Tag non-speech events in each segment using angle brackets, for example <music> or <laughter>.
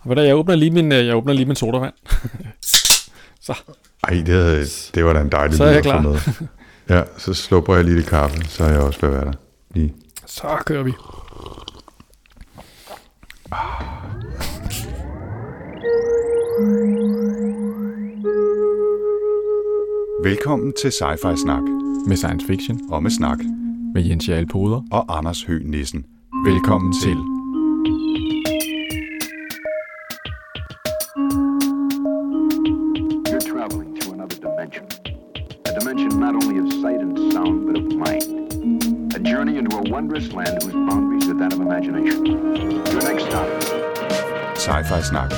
Og hvad der, jeg åbner lige min, øh, jeg åbner lige min sodavand. <laughs> så. Ej, det, havde, det var da en dejlig Så er jeg klar. med. <laughs> Ja, så slupper jeg lige lidt kaffe, så er jeg også ved at være der. Lige. Så kører vi. Velkommen til Sci-Fi Snak Med science fiction. og med snak Med Jens Jarl Poder. og Anders Høgh Nissen. Velkommen til. You're into a wondrous land whose boundaries are that of imagination. Your next stop. Sci-Fi Snak.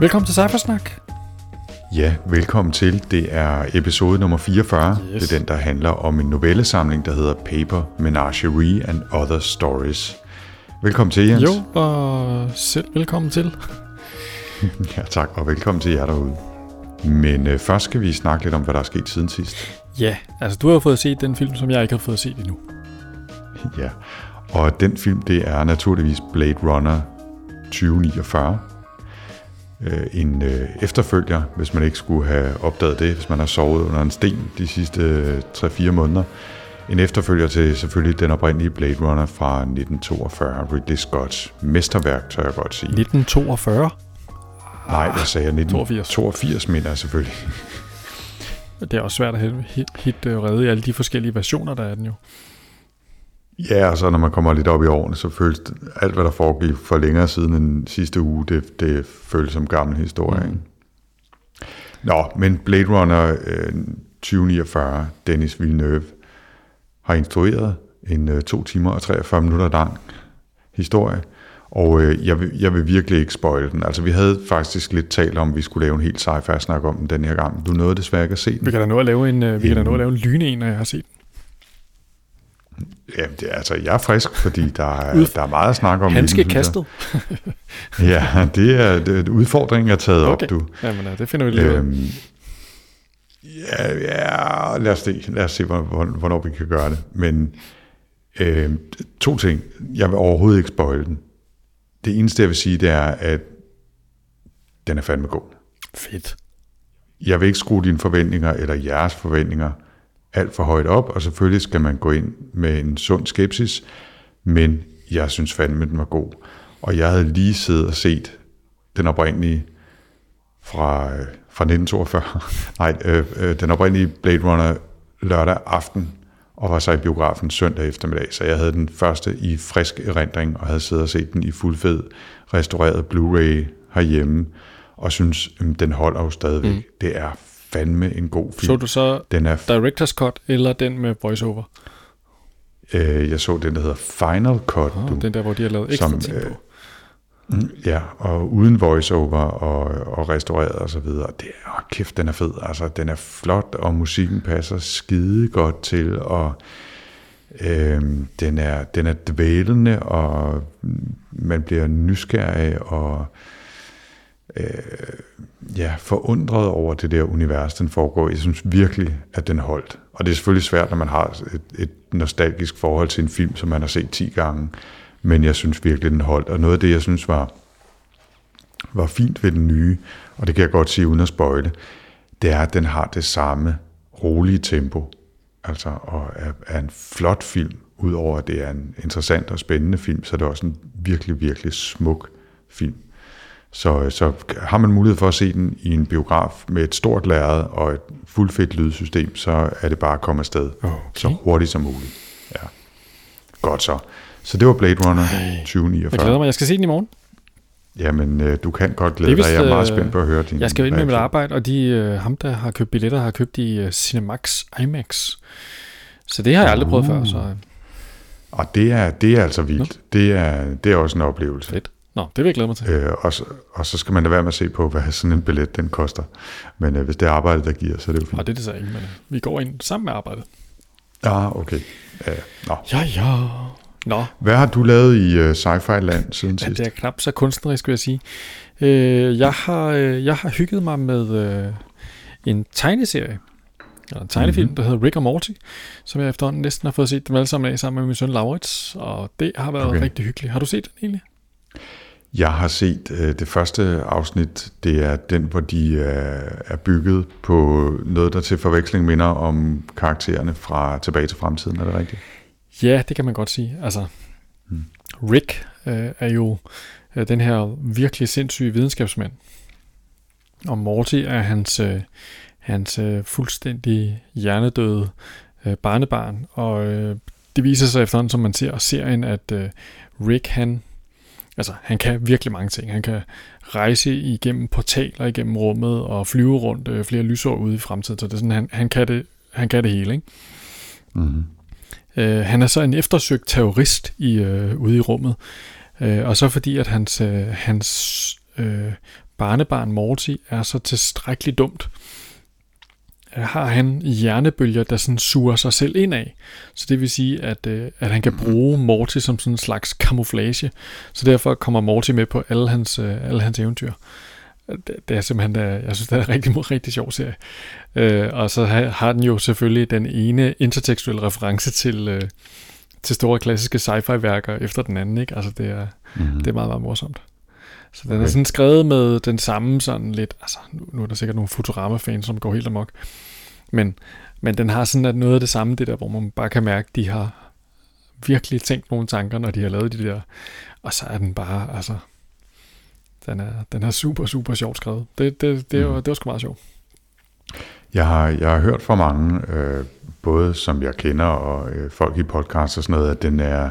Velkommen til Cypher Snak. Ja, velkommen til. Det er episode nummer 44. Yes. Det er den, der handler om en novellesamling, der hedder Paper Menagerie and Other Stories. Velkommen til, Jens. Jo, og selv velkommen til. <laughs> Ja, tak, og velkommen til jer derude. Men øh, først skal vi snakke lidt om, hvad der er sket siden sidst. Ja, altså du har jo fået set den film, som jeg ikke har fået set endnu. Ja, og den film, det er naturligvis Blade Runner 2049. Øh, en øh, efterfølger, hvis man ikke skulle have opdaget det, hvis man har sovet under en sten de sidste øh, 3-4 måneder. En efterfølger til selvfølgelig den oprindelige Blade Runner fra 1942, Ridley Scotts mesterværk, tør jeg godt sige. 1942. Nej, jeg sagde 82. 1982, mener jeg selvfølgelig. Det er også svært at hit, hit øh, redde i alle de forskellige versioner, der er den jo. Ja, og så når man kommer lidt op i årene, så føles det, alt, hvad der foregik for længere siden end sidste uge, det, det føles som gammel historie. Mm. Nå, men Blade Runner øh, 2049, Dennis Villeneuve, har instrueret en øh, to timer og 43 minutter lang historie, og øh, jeg, vil, jeg vil virkelig ikke spoil den. Altså, vi havde faktisk lidt talt om, at vi skulle lave en helt sci-fi snak om den den her gang. Du nåede desværre ikke at se den. Vi kan da nå at lave en, øh, vi kan da nå at lave en lyne en, når jeg har set den. Ja, det, er- altså, jeg er frisk, fordi der er, der er meget at snakke om. synes jeg. kastet. Ja, det er, det er udfordringen er taget Okay. op, du. Jamen, øh, det finder vi lige ud. Øhm, ja, ja, lad os se, lad os se hvor- hvor- hvornår vi kan gøre det. Men øhm, to ting. Jeg vil overhovedet ikke spoil den. Det eneste, jeg vil sige, det er, at den er fandme god. Fedt. Jeg vil ikke skrue dine forventninger, eller jeres forventninger, alt for højt op, og selvfølgelig skal man gå ind med en sund skepsis, men jeg synes fandme, den var god. Og jeg havde lige siddet og set den oprindelige fra, øh, fra 1942, <laughs> nej, øh, øh, den oprindelige Blade Runner lørdag aften, og var så i biografen søndag eftermiddag, så jeg havde den første i frisk erindring, og havde siddet og set den i fuldfed, restaureret Blu-ray herhjemme, og synes, øhm, den holder jo stadigvæk. Mm. Det er fandme en god film. Så du så Den er, Director's Cut, eller den med voiceover? øh, jeg så den, der hedder Final Cut, Oh, du. den der, hvor de har lavet ekstra Som, ting øh, på. Ja, og uden voiceover og, og restaureret og så videre. Det er, åh, kæft, den er fed. Altså, den er flot, og musikken passer skide godt til, og øhm, den, er, den er dvælende, og man bliver nysgerrig og øh, øh, ja, forundret over det der univers, den foregår. Jeg synes virkelig, at den holdt. Og det er selvfølgelig svært, når man har et, et nostalgisk forhold til en film, som man har set 10 gange, men jeg synes virkelig, den holdt. Og noget af det, jeg synes var, var fint ved den nye, og det kan jeg godt sige uden at spøjle, det er, at den har det samme rolige tempo, altså, og er, er en flot film, udover at det er en interessant og spændende film, så er det også en virkelig, virkelig smuk film. Så, så har man mulighed for at se den i en biograf med et stort lærred og et fuldfedt lydsystem, så er det bare at komme afsted Okay. så hurtigt som muligt. Ja. Godt så. Så det var Blade Runner Jeg glæder 2049. mig. Jeg skal se den i morgen. Jamen, øh, du kan godt glæde Det er dig. Jeg er meget vist, øh, spændt på at høre din Jeg skal ind med mit arbejde, og de, øh, ham, der har købt billetter, har købt i øh, Cinemax IMAX. Så det har jeg aldrig prøvet før, så øh, Og det er, det er altså vildt. Det er, det er også en oplevelse. fedt. Nå, det vil jeg glæde mig til. Øh, og, så, og så skal man lade være med at se på, hvad sådan en billet den koster. Men øh, hvis det er arbejdet, der giver, så er det jo fint. Og det er det så ikke, men øh, vi går ind sammen med arbejdet. Ah, okay. Ja, ja. Nå. Ja, ja. Nå, Hvad har du lavet i uh, sci-fi land siden ja, sidst? det er knap så kunstnerisk, vil jeg sige. Øh, jeg, har, øh, jeg har hygget mig med øh, en tegneserie, eller en tegnefilm, Mhm. mm-hmm. der hedder Rick og Morty, som jeg efterhånden næsten har fået set dem alle sammen af sammen med min søn Laurits, og det har været okay. rigtig hyggeligt. Har du set den egentlig? Jeg har set øh, det første afsnit, det er den, hvor de er, er bygget på noget, der til forveksling minder om karaktererne fra Tilbage til Fremtiden, er det rigtigt? Ja, det kan man godt sige. Altså, hmm. Rick øh, er jo øh, den her virkelig sindssyge videnskabsmand, og Morty er hans, øh, hans øh, fuldstændig hjernedøde øh, barnebarn, og øh, det viser sig efterhånden, som man ser serien, at øh, Rick, han, altså, han kan virkelig mange ting. Han kan rejse igennem portaler igennem rummet og flyve rundt øh, flere lysår ude i fremtiden, så det er sådan, han, han, kan, det, han kan det hele, ikke? Mm-hmm. Øh, han er så en eftersøgt terrorist i, øh, ude i rummet, øh, og så fordi, at hans, øh, hans øh, barnebarn Morty er så tilstrækkeligt dumt, har han hjernebølger, der sådan suger sig selv ind af. Så det vil sige, at, øh, at han kan bruge Morty som sådan en slags kamuflage. Så derfor kommer Morty med på alle hans, øh, alle hans eventyr. Det, det er simpelthen, der, jeg synes, det er en rigtig, <laughs> rigtig sjov serie. Øh, og så har, har den jo selvfølgelig den ene intertekstuelle reference til, øh, til store klassiske sci-fi-værker efter den anden. Ikke? Altså det er, mm-hmm. det er meget, meget morsomt. Så den okay. er sådan skrevet med den samme sådan lidt, altså nu, nu er der sikkert nogle Futurama-fans, som går helt amok, men, men den har sådan at noget af det samme, det der, hvor man bare kan mærke, de har virkelig tænkt nogle tanker, når de har lavet de der, og så er den bare, altså, den er, den er super, super sjovt skrevet. Det, det, det, mm. var, det var sgu meget sjovt. Jeg har, jeg har hørt fra mange, øh, både som jeg kender og øh, folk i podcast og sådan noget, at den er,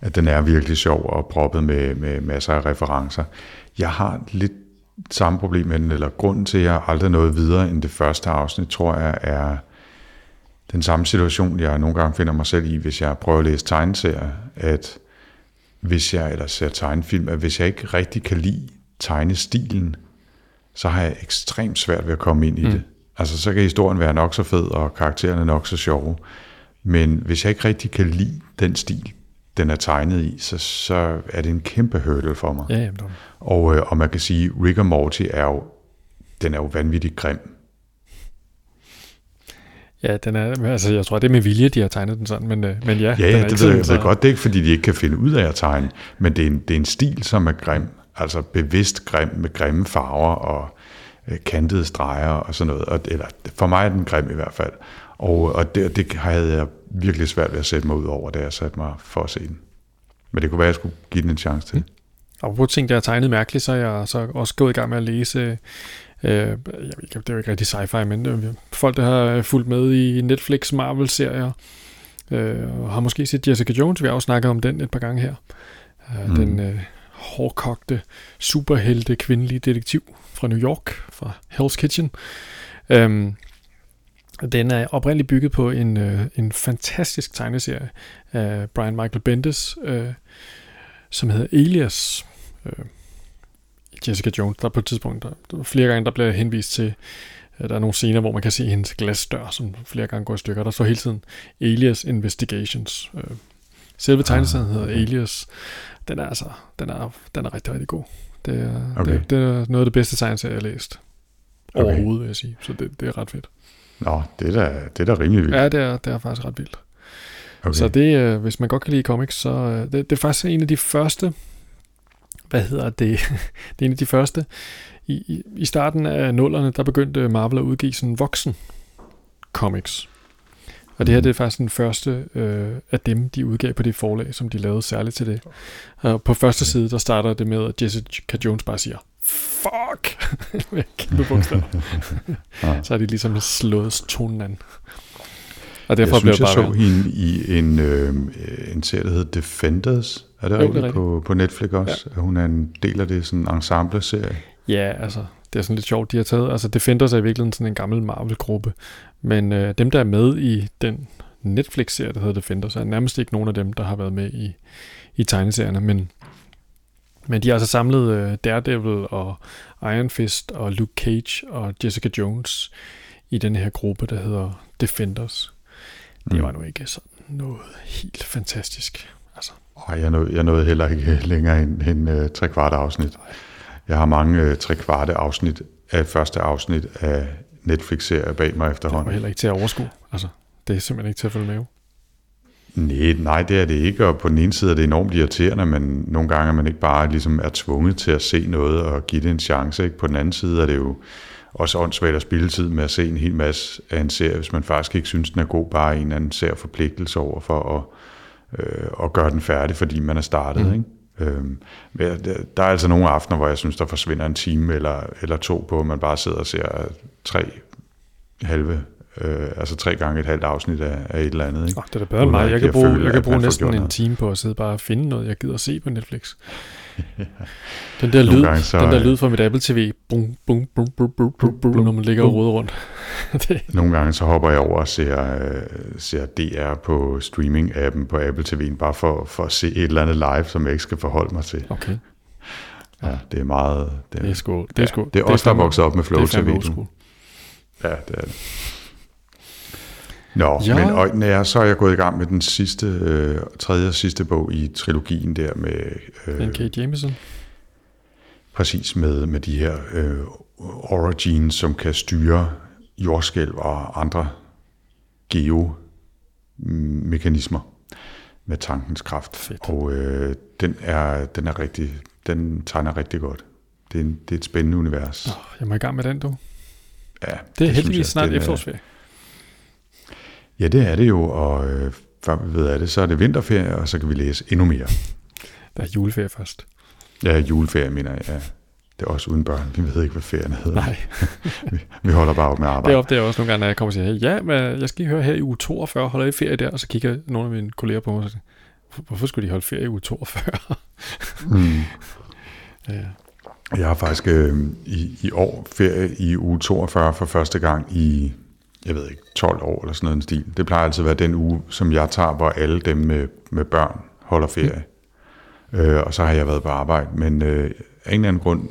at den er virkelig sjov og proppet med, med masser af referencer. Jeg har lidt samme problem med den, eller grunden til, at jeg aldrig nåede videre end det første afsnit, tror jeg, er den samme situation, jeg nogle gange finder mig selv i, hvis jeg prøver at læse tegneserier, at hvis jeg, eller ser tegnefilm, at hvis jeg ikke rigtig kan lide tegnestilen, så har jeg ekstremt svært ved at komme ind i mm. det. Altså, så kan historien være nok så fed, og karaktererne nok så sjove. Men hvis jeg ikke rigtig kan lide den stil, den er tegnet i, så, så er det en kæmpe hurdle for mig. Ja, jamen, og, øh, og man kan sige, Rick og Morty er jo, den er jo vanvittigt grim. Ja, den er, altså jeg tror, det er med vilje, de har tegnet den sådan, men, øh, men ja. Ja, ja det ved jeg, godt. Det er ikke, fordi de ikke kan finde ud af at tegne, men det er en, det er en stil, som er grim. Altså bevidst grim med grimme farver og øh, kantede streger og sådan noget. Og, eller for mig er den grim i hvert fald. Og, og det, det havde jeg virkelig svært ved at sætte mig ud over, da jeg satte mig for at se den. Men det kunne være, at jeg skulle give den en chance til. Mm. Og på ting, der er tegnet mærkeligt, så er jeg så også gået i gang med at læse, øh, jeg ved ikke, det er jo ikke rigtig sci-fi, men øh, folk, der har fulgt med i Netflix Marvel-serier, øh, har måske set Jessica Jones, vi har også snakket om den et par gange her. Øh, mm. Den øh, hårdkogte, superhelte kvindelige detektiv fra New York, fra Hell's Kitchen. Øh, den er oprindeligt bygget på en, øh, en fantastisk tegneserie af Brian Michael Bendis, øh, som hedder Alias. Øh, Jessica Jones, der på et tidspunkt, der, der flere gange, der bliver henvist til, at der er nogle scener, hvor man kan se hendes glasdør, som flere gange går i stykker. Der står hele tiden Alias Investigations. Øh, selve ah, tegneserien hedder okay. Alias. Den er altså, den er, den er rigtig, rigtig god. Det er, okay. det, det er noget af det bedste tegneserie, jeg har læst. Okay. Overhovedet, vil jeg sige. Så det, det er ret fedt. Nå, det er da, det er da rimelig vildt. Ja, det er, det er faktisk ret vildt. Okay. Så det, øh, hvis man godt kan lide comics, så øh, det, det er faktisk en af de første, hvad hedder det, <laughs> det er en af de første, i, i, i starten af nullerne, der begyndte Marvel at udgive sådan voksen comics. Og det her det er faktisk den første øh, af dem, de udgav på det forlag, som de lavede særligt til det. Og på første side, der starter det med, at Jessica Jones bare siger, fuck, med <laughs> kæmpe bogstaver. så har de ligesom slået tonen an. Og derfor jeg synes, jeg så hende i en, øh, en serie, der hedder Defenders. Er det, jo, det er på, på Netflix også? Ja. Hun er en del af det sådan ensemble-serie. Ja, altså, det er sådan lidt sjovt, de har taget. Altså, Defenders er i virkeligheden sådan en gammel Marvel-gruppe. Men øh, dem, der er med i den Netflix-serie, der hedder Defenders, er nærmest ikke nogen af dem, der har været med i, i tegneserierne. Men, men de har altså samlet øh, Daredevil og Iron Fist og Luke Cage og Jessica Jones i den her gruppe, der hedder Defenders. Det var mm. nu ikke sådan noget helt fantastisk. Altså. Ej, jeg, nåede, jeg nåede heller ikke <laughs> længere end, end uh, tre kvarte afsnit. Jeg har mange uh, tre kvarte afsnit af første afsnit af Netflix-serier bag mig efterhånden. Det var heller ikke til at overskue. Altså, det er simpelthen ikke til at følge med. Nej, nej, det er det ikke, og på den ene side er det enormt irriterende, men nogle gange er man ikke bare ligesom er tvunget til at se noget og give det en chance. Ikke? På den anden side er det jo også åndssvagt at spille tid med at se en hel masse af en serie, hvis man faktisk ikke synes, den er god, bare en eller anden ser forpligtelse over for at, øh, at gøre den færdig, fordi man er startet. Mm. Ikke? Øhm, der er altså nogle aftener, hvor jeg synes, der forsvinder en time eller, eller to på, at man bare sidder og ser tre halve øh, altså tre gange et halvt afsnit af, af et eller andet. Ikke? Oh, det er da bedre end mig. Jeg kan bruge, føle, jeg kan bruge næsten en time på at sidde bare og finde noget, jeg gider at se på Netflix. <laughs> Den der, lyd, så, den der lyd fra mit Apple TV, bum, bum, bum, bum, bum, bum, bum, når man ligger og roder rundt. <laughs> Nogle gange så hopper jeg over og ser, uh, ser DR på streaming-appen på Apple TV'en, bare for, for at se et eller andet live, som jeg ikke skal forholde mig til. Okay. Ja, det er meget... Det er, det er, sgu, det er, sgu, ja, det er også der vokset op med Flow TV. Ja, det er det. Nå, ja. men og, jeg, så er jeg gået i gang med den sidste, øh, tredje og sidste bog i trilogien der med... Øh, N.K. Jameson? Præcis, med, med de her øh, origins, som kan styre jordskælv og andre geomekanismer med tankens kraft. Fedt. Og øh, den, er, den er rigtig, den tegner rigtig godt. Det er, en, det er et spændende univers. Oh, jeg må i gang med den, du. Ja, det er det heldigvis snart efterårsferie. Ja, det er det jo, og øh, før vi ved af det, så er det vinterferie, og så kan vi læse endnu mere. Der er juleferie først. Ja, juleferie, mener jeg, ja. Det er også uden børn. Vi ved ikke, hvad ferien hedder. Nej. <laughs> vi, vi holder bare op med arbejde. Det opdager jeg også nogle gange, når jeg kommer og siger, ja, men jeg skal høre her i uge 42, holder I ferie der? Og så kigger nogle af mine kolleger på mig og siger, hvorfor skulle de holde ferie i uge 42? mm. <laughs> ja. Jeg har faktisk øh, i, i år ferie i uge 42 for første gang i jeg ved ikke, 12 år eller sådan noget en stil. Det plejer altid at være den uge, som jeg tager, hvor alle dem med, med børn holder ferie. Mm. Øh, og så har jeg været på arbejde. Men øh, af en eller anden grund,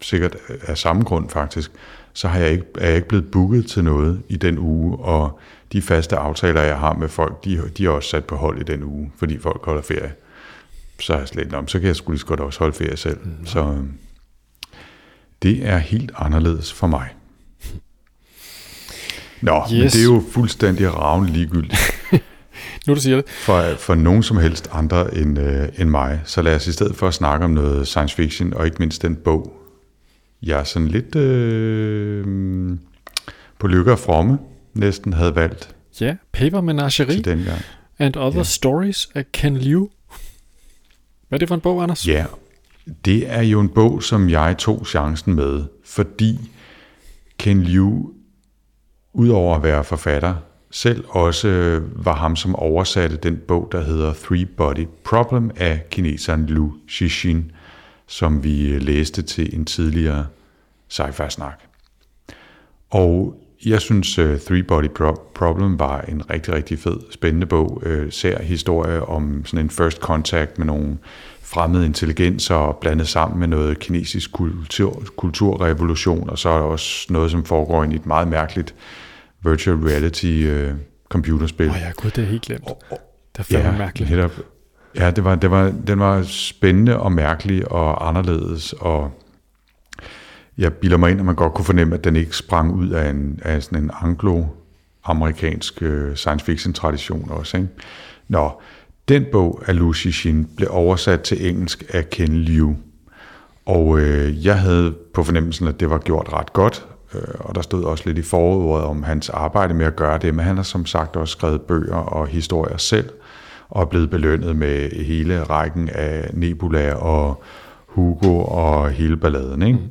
sikkert af samme grund faktisk, så har jeg ikke, er jeg ikke blevet booket til noget i den uge, og de faste aftaler, jeg har med folk, de, de er også sat på hold i den uge, fordi folk holder ferie. Så er jeg slet om, så kan jeg sgu lige så godt også holde ferie selv. Mm. Så øh, det er helt anderledes for mig. Nå, yes. men det er jo fuldstændig ravn ligegyldigt. <laughs> nu du siger det. For, for nogen som helst andre end, øh, end mig. Så lad os i stedet for at snakke om noget science fiction, og ikke mindst den bog, jeg sådan lidt øh, på lykke og fromme næsten havde valgt. Ja, Paper Menagerie til dengang. and Other ja. Stories af Ken Liu. Hvad er det for en bog, Anders? Ja, det er jo en bog, som jeg tog chancen med, fordi Ken Liu udover at være forfatter, selv også øh, var ham, som oversatte den bog, der hedder Three Body Problem af kineseren Lu Xixin, som vi øh, læste til en tidligere sci-fi-snak. Og jeg synes, uh, Three Body Problem var en rigtig, rigtig fed, spændende bog. Uh, ser historie om sådan en first contact med nogle fremmede intelligenser blandet sammen med noget kinesisk kultur, kulturrevolution, og så er der også noget, som foregår i et meget mærkeligt virtual reality uh, computerspil. Åh oh ja, gud, det er helt glemt. Det er fandme ja, mærkeligt. Netop, ja, det var, det var, den var spændende og mærkelig og anderledes, og jeg bilder mig ind, at man godt kunne fornemme, at den ikke sprang ud af, en, af sådan en anglo-amerikansk uh, science fiction tradition også. Ikke? Nå, den bog af Lu Xixin blev oversat til engelsk af Ken Liu, og øh, jeg havde på fornemmelsen, at det var gjort ret godt, Øh, og der stod også lidt i forordet om hans arbejde med at gøre det, men han har som sagt også skrevet bøger og historier selv, og er blevet belønnet med hele rækken af Nebula og Hugo og hele balladen. Ikke? Mm.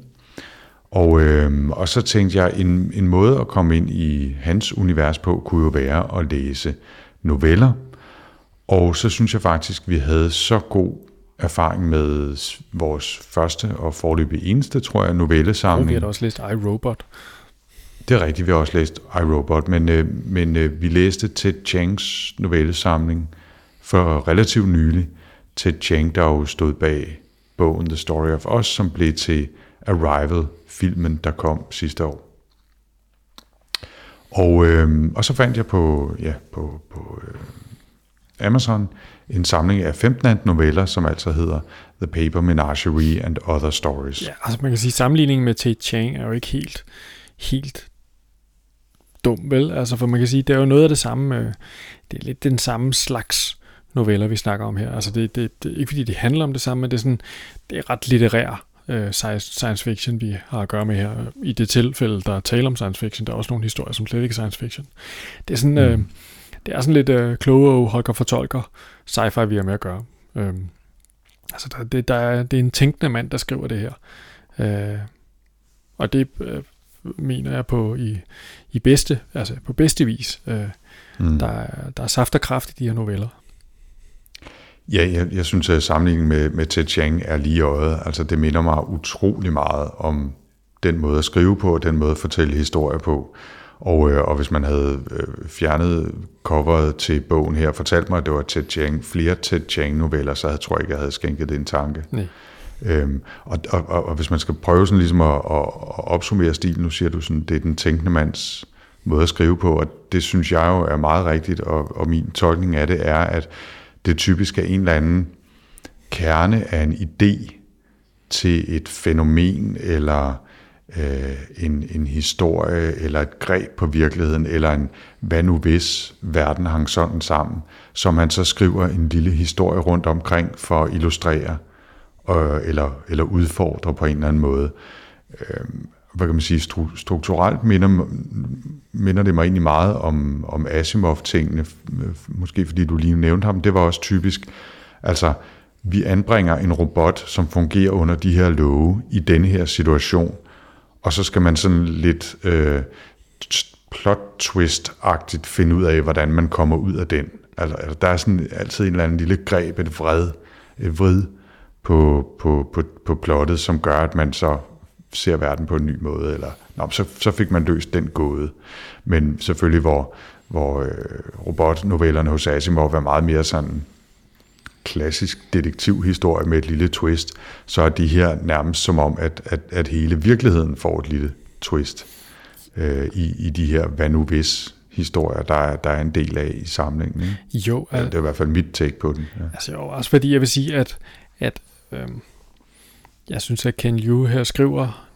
Og, øh, og så tænkte jeg, en, en måde at komme ind i hans univers på, kunne jo være at læse noveller. Og så synes jeg faktisk, vi havde så god erfaring med vores første og forløbig eneste, tror jeg, novellesamling. Og vi har da også læst iRobot. Det er rigtigt, vi har også læst iRobot, men, øh, men øh, vi læste Ted Changs novellesamling for relativt nylig. Ted Chang, der jo stod bag bogen The Story of Us, som blev til Arrival-filmen, der kom sidste år. Og, øh, og så fandt jeg på, ja, på, på øh, Amazon en samling af 15 noveller, som altså hedder The Paper Menagerie and Other Stories. Ja, altså man kan sige, at sammenligningen med Tate Chang er jo ikke helt, helt dum, vel? Altså, for man kan sige, det er jo noget af det samme, øh, det er lidt den samme slags noveller, vi snakker om her. Altså, det, det, det ikke fordi det handler om det samme, men det er, sådan, det er ret litterær øh, science fiction, vi har at gøre med her. I det tilfælde, der er tale om science fiction, der er også nogle historier, som slet ikke er science fiction. Det er sådan, øh, det er sådan lidt øh, kloge Holger fortolker sci-fi, vi har med at gøre. Øh, altså, der, det, der er, det er en tænkende mand, der skriver det her. Øh, og det øh, mener jeg på i, i bedste, altså på bedste vis. Øh, mm. der, er, der er saft og kraft i de her noveller. Ja, jeg, jeg synes, at sammenligningen med, med Ted Chiang er lige øjet. Altså, det minder mig utrolig meget om den måde at skrive på, og den måde at fortælle historier på. Og, øh, og hvis man havde øh, fjernet coveret til bogen her, fortalt mig, at det var Ted Chiang, flere Ted Chiang-noveller, så jeg tror ikke, jeg havde skænket det en tanke. Nej. Øhm, og, og, og, og hvis man skal prøve sådan ligesom at, at, at opsummere stilen, nu siger du sådan, det er den tænkende mands måde at skrive på, og det synes jeg jo er meget rigtigt, og, og min tolkning af det er, at det typisk er en eller anden kerne af en idé til et fænomen, eller øh, en, en historie, eller et greb på virkeligheden, eller en hvad nu hvis verden hang sådan sammen, som han så skriver en lille historie rundt omkring for at illustrere, øh, eller, eller udfordre på en eller anden måde. Øh, hvad kan man sige, strukturelt minder, minder det mig egentlig meget om, om Asimov-tingene, måske fordi du lige nævnte ham, det var også typisk, altså vi anbringer en robot, som fungerer under de her love i denne her situation, og så skal man sådan lidt øh, plot twist-agtigt finde ud af, hvordan man kommer ud af den. Altså, altså der er sådan altid en eller anden lille greb, et vred, et vrid på, på, på, på plottet, som gør, at man så ser verden på en ny måde, eller nå, så, så fik man løst den gåde. Men selvfølgelig, hvor, hvor øh, robotnovellerne hos Asimov var meget mere sådan klassisk detektivhistorie med et lille twist, så er de her nærmest som om, at, at, at hele virkeligheden får et lille twist øh, i, i de her hvad nu hvis historier, der er, der er en del af i samlingen. Ikke? Jo. Ja, det er i hvert fald mit take på den. Ja. Altså jo, også fordi jeg vil sige, at, at øh, jeg synes, at Ken Liu her skriver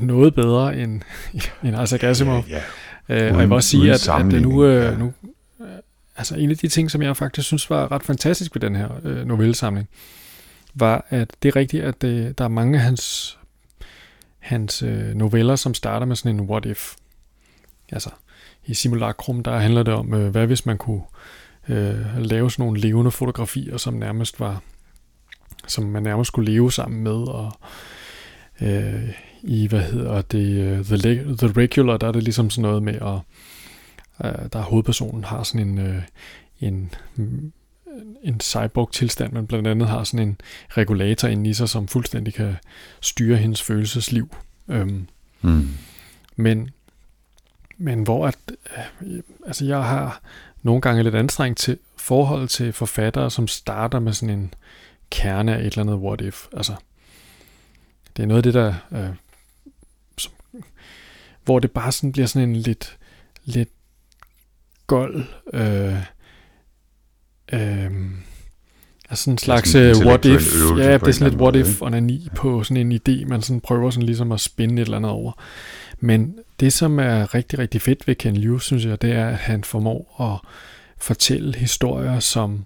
noget bedre end, <laughs> end Isaac Asimov. Ja, ja. Øh, og jeg vil også sige, at, at nu, øh, ja. nu altså en af de ting, som jeg faktisk synes var ret fantastisk ved den her øh, novellesamling, var, at det er rigtigt, at det, der er mange af hans, hans øh, noveller, som starter med sådan en what if. Altså, i Simulacrum, der handler det om, øh, hvad hvis man kunne øh, lave sådan nogle levende fotografier, som nærmest var som man nærmest skulle leve sammen med, og øh, i, hvad hedder det, uh, the, the Regular, der er det ligesom sådan noget med, at uh, der er hovedpersonen har sådan en, uh, en, en cyborg-tilstand, men blandt andet har sådan en regulator inde i sig, som fuldstændig kan styre hendes følelsesliv. Um, mm. Men men hvor at, øh, altså jeg har nogle gange lidt anstrengt til forhold til forfattere, som starter med sådan en kerne af et eller andet what if. Altså, det er noget af det, der... Øh, som, hvor det bare sådan bliver sådan en lidt, lidt gold... Øh, øh, Altså en slags uh, what if, ja, det er sådan lidt what if onani på sådan en idé, man sådan prøver sådan ligesom at spænde et eller andet over. Men det, som er rigtig, rigtig fedt ved Ken Liu, synes jeg, det er, at han formår at fortælle historier, som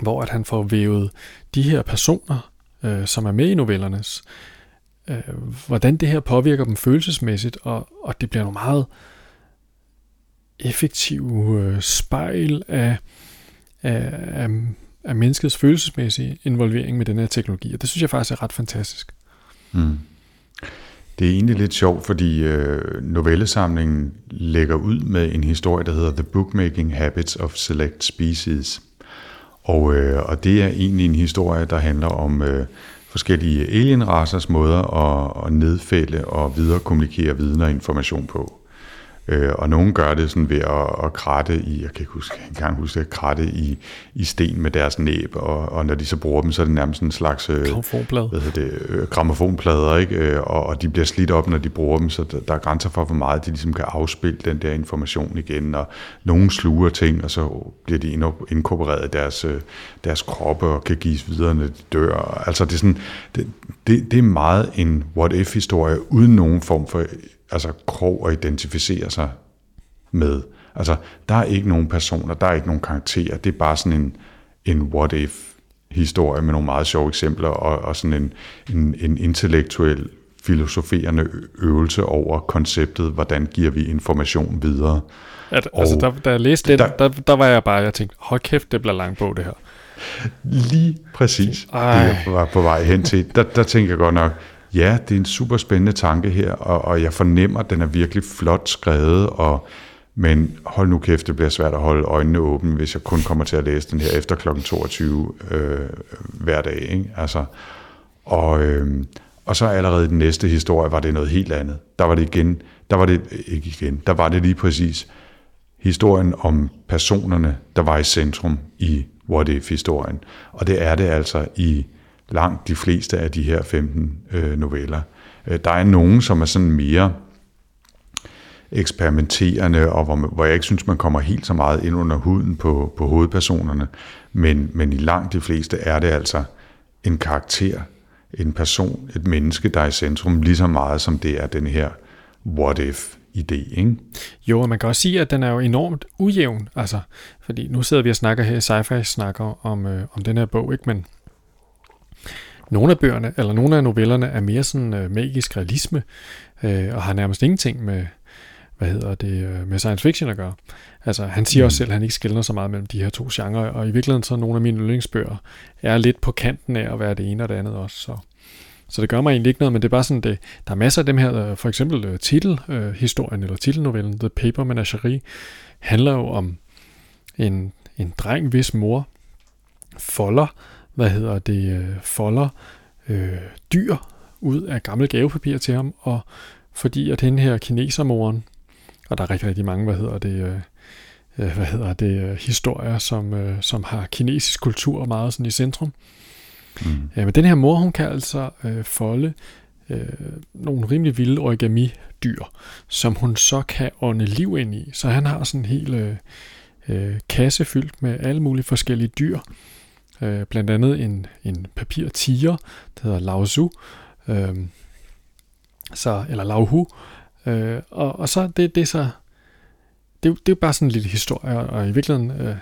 hvor at han får vævet de her personer, øh, som er med i novellernes, øh, hvordan det her påvirker dem følelsesmæssigt, og, og det bliver nogle meget effektive øh, spejl af, af, af, af menneskets følelsesmæssige involvering med den her teknologi, og det synes jeg faktisk er ret fantastisk. Mm. Det er egentlig lidt sjovt, fordi øh, novellesamlingen lægger ud med en historie, der hedder The Bookmaking Habits of Select Species. Og, øh, og det er egentlig en historie, der handler om øh, forskellige alienrassers måder at, at nedfælde og videre kommunikere viden og information på. Øh, og nogen gør det sådan ved at, at kratte i, jeg kan ikke huske, jeg kan huske at kratte i, i sten med deres næb, og, og når de så bruger dem, så er det nærmest en slags øh, hvad hedder det, øh, gramofonplader, ikke? Øh, og, og de bliver slidt op, når de bruger dem, så der, der er grænser for, hvor meget de ligesom kan afspille den der information igen, og nogen sluger ting, og så bliver de inkorporeret i deres, øh, deres kroppe og kan gives videre, når de dør. Altså det er, sådan, det, det, det er meget en what-if-historie, uden nogen form for altså, krog at identificere sig med. Altså, der er ikke nogen personer, der er ikke nogen karakterer. Det er bare sådan en, en what-if historie med nogle meget sjove eksempler og, og sådan en, en, en intellektuel filosoferende øvelse over konceptet, hvordan giver vi information videre. At, og altså, der, da jeg læste det, der, der, der var jeg bare, jeg tænkte, hold kæft, det bliver lang bog, det her. Lige præcis, Ej. det jeg var på vej hen til. Der, der tænker jeg godt nok, ja, det er en super spændende tanke her, og, og jeg fornemmer, at den er virkelig flot skrevet, og men hold nu kæft, det bliver svært at holde øjnene åbne, hvis jeg kun kommer til at læse den her efter kl. 22 øh, hver dag. Ikke? Altså, og, øh, og så allerede i den næste historie var det noget helt andet. Der var det igen, der var det ikke igen, der var det lige præcis historien om personerne, der var i centrum i What If-historien. Og det er det altså i langt de fleste af de her 15 øh, noveller. Øh, der er nogen, som er sådan mere eksperimenterende, og hvor, hvor jeg ikke synes, man kommer helt så meget ind under huden på, på hovedpersonerne. Men, men i langt de fleste er det altså en karakter, en person, et menneske, der er i centrum, lige så meget som det er den her what if idé, ikke? Jo, og man kan også sige, at den er jo enormt ujævn, altså, fordi nu sidder vi og snakker her i sci-fi, snakker om, øh, om den her bog, ikke? Men nogle af bøgerne, eller nogle af novellerne er mere sådan øh, magisk realisme, øh, og har nærmest ingenting med, hvad hedder det, øh, med science fiction at gøre. Altså, han siger mm. også selv, at han ikke skiller så meget mellem de her to genrer, og i virkeligheden så nogle af mine yndlingsbøger er lidt på kanten af at være det ene og det andet også, så... Så det gør mig egentlig ikke noget, men det er bare sådan, det, der er masser af dem her, øh, for eksempel uh, titelhistorien, eller titelnovellen, The Paper Menagerie, handler jo om en, en dreng, hvis mor folder, hvad hedder det, uh, folder uh, dyr ud af gammel gavepapir til ham, og fordi at den her kinesermoren, og der er rigtig, rigtig mange, hvad hedder det, øh, hvad hedder det, øh, historier, som, øh, som har kinesisk kultur meget sådan i centrum. Mm. Ja, men den her mor, hun kan altså øh, folde øh, nogle rimelig vilde origami-dyr, som hun så kan ånde liv ind i. Så han har sådan en hel øh, øh, kasse fyldt med alle mulige forskellige dyr. Øh, blandt andet en, en papir-tiger, der hedder Lao Zu, øh, så, eller Lauhu, Øh, og, og så det, det er så det, det er bare sådan en lille historie, og i virkeligheden øh,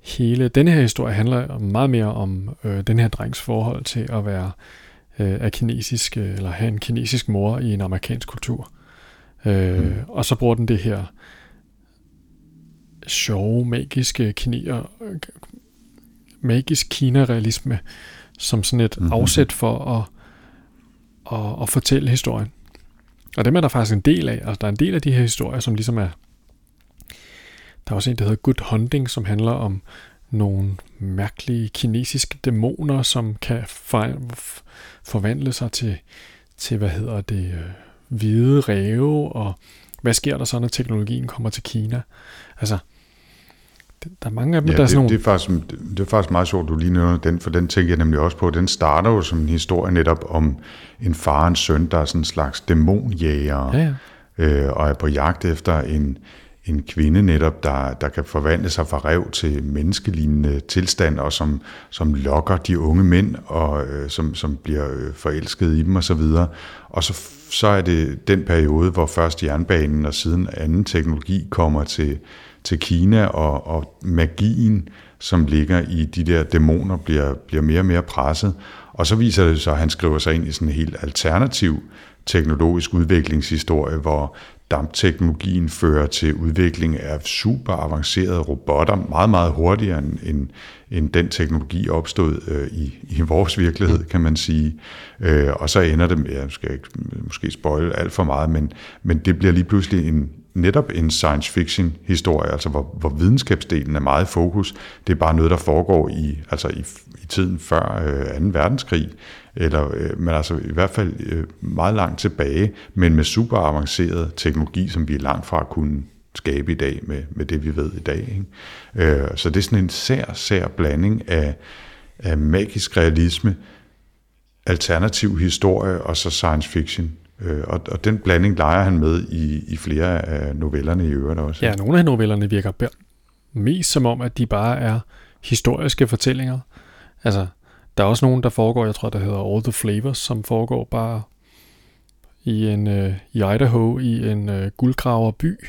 hele denne her historie handler meget mere om øh, den her drengs forhold til at være øh, af kinesisk, øh, eller have en kinesisk mor i en amerikansk kultur. Øh, mm. Og så bruger den det her sjove, magiske kinier, magisk Kina-realisme som sådan et mm-hmm. afsæt for at, at, at fortælle historien. Og dem er der faktisk en del af. Altså, der er en del af de her historier, som ligesom er... Der er også en, der hedder Good Hunting, som handler om nogle mærkelige kinesiske dæmoner, som kan for, forvandle sig til, til, hvad hedder det, øh, hvide ræve, og hvad sker der så, når teknologien kommer til Kina? Altså, der er mange af dem, ja, der er sådan det, nogle... det, er faktisk, det, det er faktisk meget sjovt, du lige nævner den, for den tænker jeg nemlig også på. Den starter jo som en historie netop om en far og en søn, der er sådan en slags dæmonjæger, ja, ja. Øh, og er på jagt efter en, en kvinde netop, der, der kan forvandle sig fra rev til menneskelignende tilstand, og som, som lokker de unge mænd, og øh, som, som bliver øh, forelsket i dem osv. Og, og så, så er det den periode, hvor først jernbanen og siden anden teknologi kommer til, til Kina, og, og magien, som ligger i de der dæmoner, bliver, bliver mere og mere presset. Og så viser det sig, at han skriver sig ind i sådan en helt alternativ teknologisk udviklingshistorie, hvor dampteknologien fører til udvikling af super avancerede robotter, meget, meget hurtigere end, end, end den teknologi opstod øh, i, i vores virkelighed, kan man sige. Øh, og så ender det med, jeg skal ikke måske spoil alt for meget, men, men det bliver lige pludselig en, netop en science fiction historie, altså hvor, hvor videnskabsdelen er meget i fokus. Det er bare noget, der foregår i, altså i, i tiden før øh, 2. verdenskrig, eller, øh, men altså i hvert fald øh, meget langt tilbage, men med super avanceret teknologi, som vi er langt fra at kunne skabe i dag med, med det, vi ved i dag. Ikke? Øh, så det er sådan en sær, sær blanding af, af magisk realisme, alternativ historie og så science fiction. Øh, og, og den blanding leger han med i, i flere af novellerne i øvrigt også. Ja, nogle af novellerne virker mest som om, at de bare er historiske fortællinger. Altså, der er også nogen, der foregår, jeg tror, der hedder All the Flavors, som foregår bare i en øh, i Idaho i en øh, guldgraverby,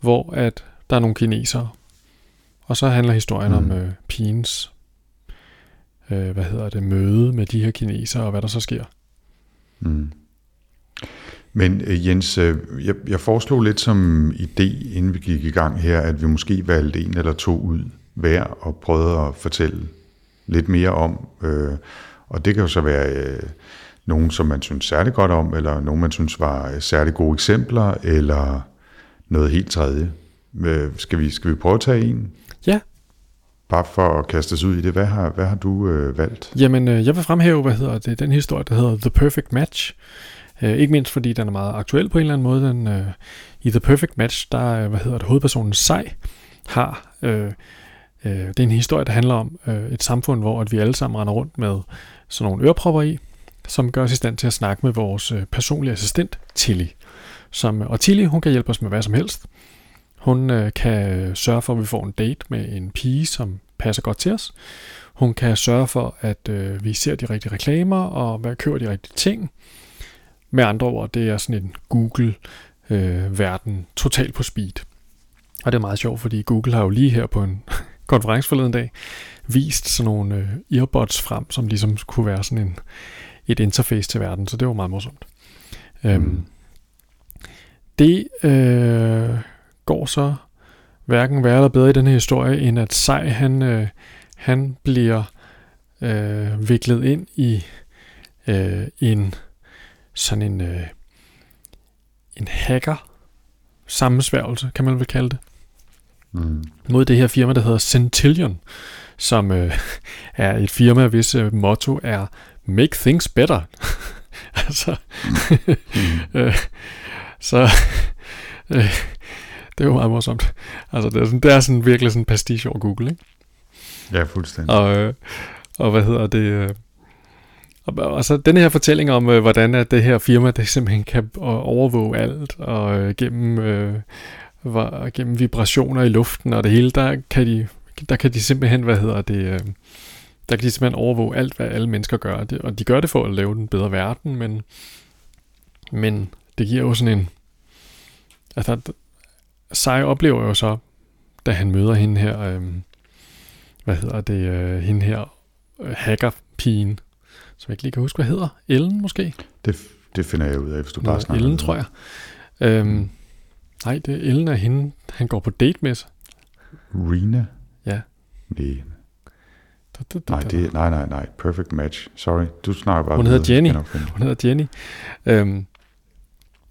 hvor at der er nogle kinesere. Og så handler historien mm. om øh, pigens øh, hvad hedder det, møde med de her kinesere, og hvad der så sker. Mm. Men øh, Jens, øh, jeg, jeg foreslog lidt som idé, inden vi gik i gang her, at vi måske valgte en eller to ud hver og prøvede at fortælle lidt mere om. Øh, og det kan jo så være øh, nogen, som man synes særlig godt om, eller nogen, man synes var særlig gode eksempler, eller noget helt tredje. Øh, skal, vi, skal vi prøve at tage en? Ja. Bare for at kaste os ud i det, hvad har, hvad har du øh, valgt? Jamen, øh, jeg vil fremhæve, hvad hedder det, den historie, der hedder The Perfect Match. Øh, ikke mindst fordi den er meget aktuel på en eller anden måde. Den, øh, I The Perfect Match, der øh, hvad hedder det, hovedpersonen Sej har... Øh, øh, det er en historie, der handler om øh, et samfund, hvor at vi alle sammen render rundt med sådan nogle ørepropper i, som gør os i stand til at snakke med vores øh, personlige assistent, Tilly. Som, og Tilly, hun kan hjælpe os med hvad som helst. Hun øh, kan øh, sørge for, at vi får en date med en pige, som passer godt til os. Hun kan sørge for, at øh, vi ser de rigtige reklamer og hvad køber de rigtige ting. Med andre ord, det er sådan en Google-verden øh, totalt på speed. Og det er meget sjovt, fordi Google har jo lige her på en <laughs> konference forleden dag vist sådan nogle øh, earbuds frem, som ligesom kunne være sådan en, et interface til verden, så det var meget morsomt. Øhm, mm. Øhm, det øh, går så hverken værre eller bedre i den her historie, end at Sej, han, øh, han bliver øh, viklet ind i øh, en sådan en, øh, en hacker sammensværgelse, kan man vel kalde det, mm. mod det her firma, der hedder Centillion, som øh, <laughs> er et firma, hvis øh, motto er Make Things Better. <laughs> altså, mm. <laughs> øh, så øh, det er jo meget morsomt. Altså, det er, sådan, det er sådan virkelig sådan en pastiche over Google, ikke? Ja, fuldstændig. Og, øh, og hvad hedder det? Øh, og, og så den her fortælling om, øh, hvordan at det her firma det simpelthen kan øh, overvåge alt, og øh, gennem, øh, var, gennem vibrationer i luften og det hele, der kan de, der kan de simpelthen, hvad hedder det, øh, der kan de simpelthen overvåge alt, hvad alle mennesker gør. Det, og de gør det for at lave den bedre verden, men, men det giver jo sådan en... Altså, Sai oplever jo så, da han møder hende her, øh, hvad hedder det, øh, hende her øh, hackerpigen, som jeg ikke lige kan huske, hvad hedder. Ellen måske? Det, det finder jeg ud af, hvis du bare snakker. Ellen, tror jeg. Øhm, nej, det er Ellen er hende, han går på date med. Rina? Ja. Nej. Da, da, da, nej, det, nej, nej, nej. Perfect match. Sorry, du snakker bare. Hun hedder Jenny. Hun hedder Jenny. Øhm,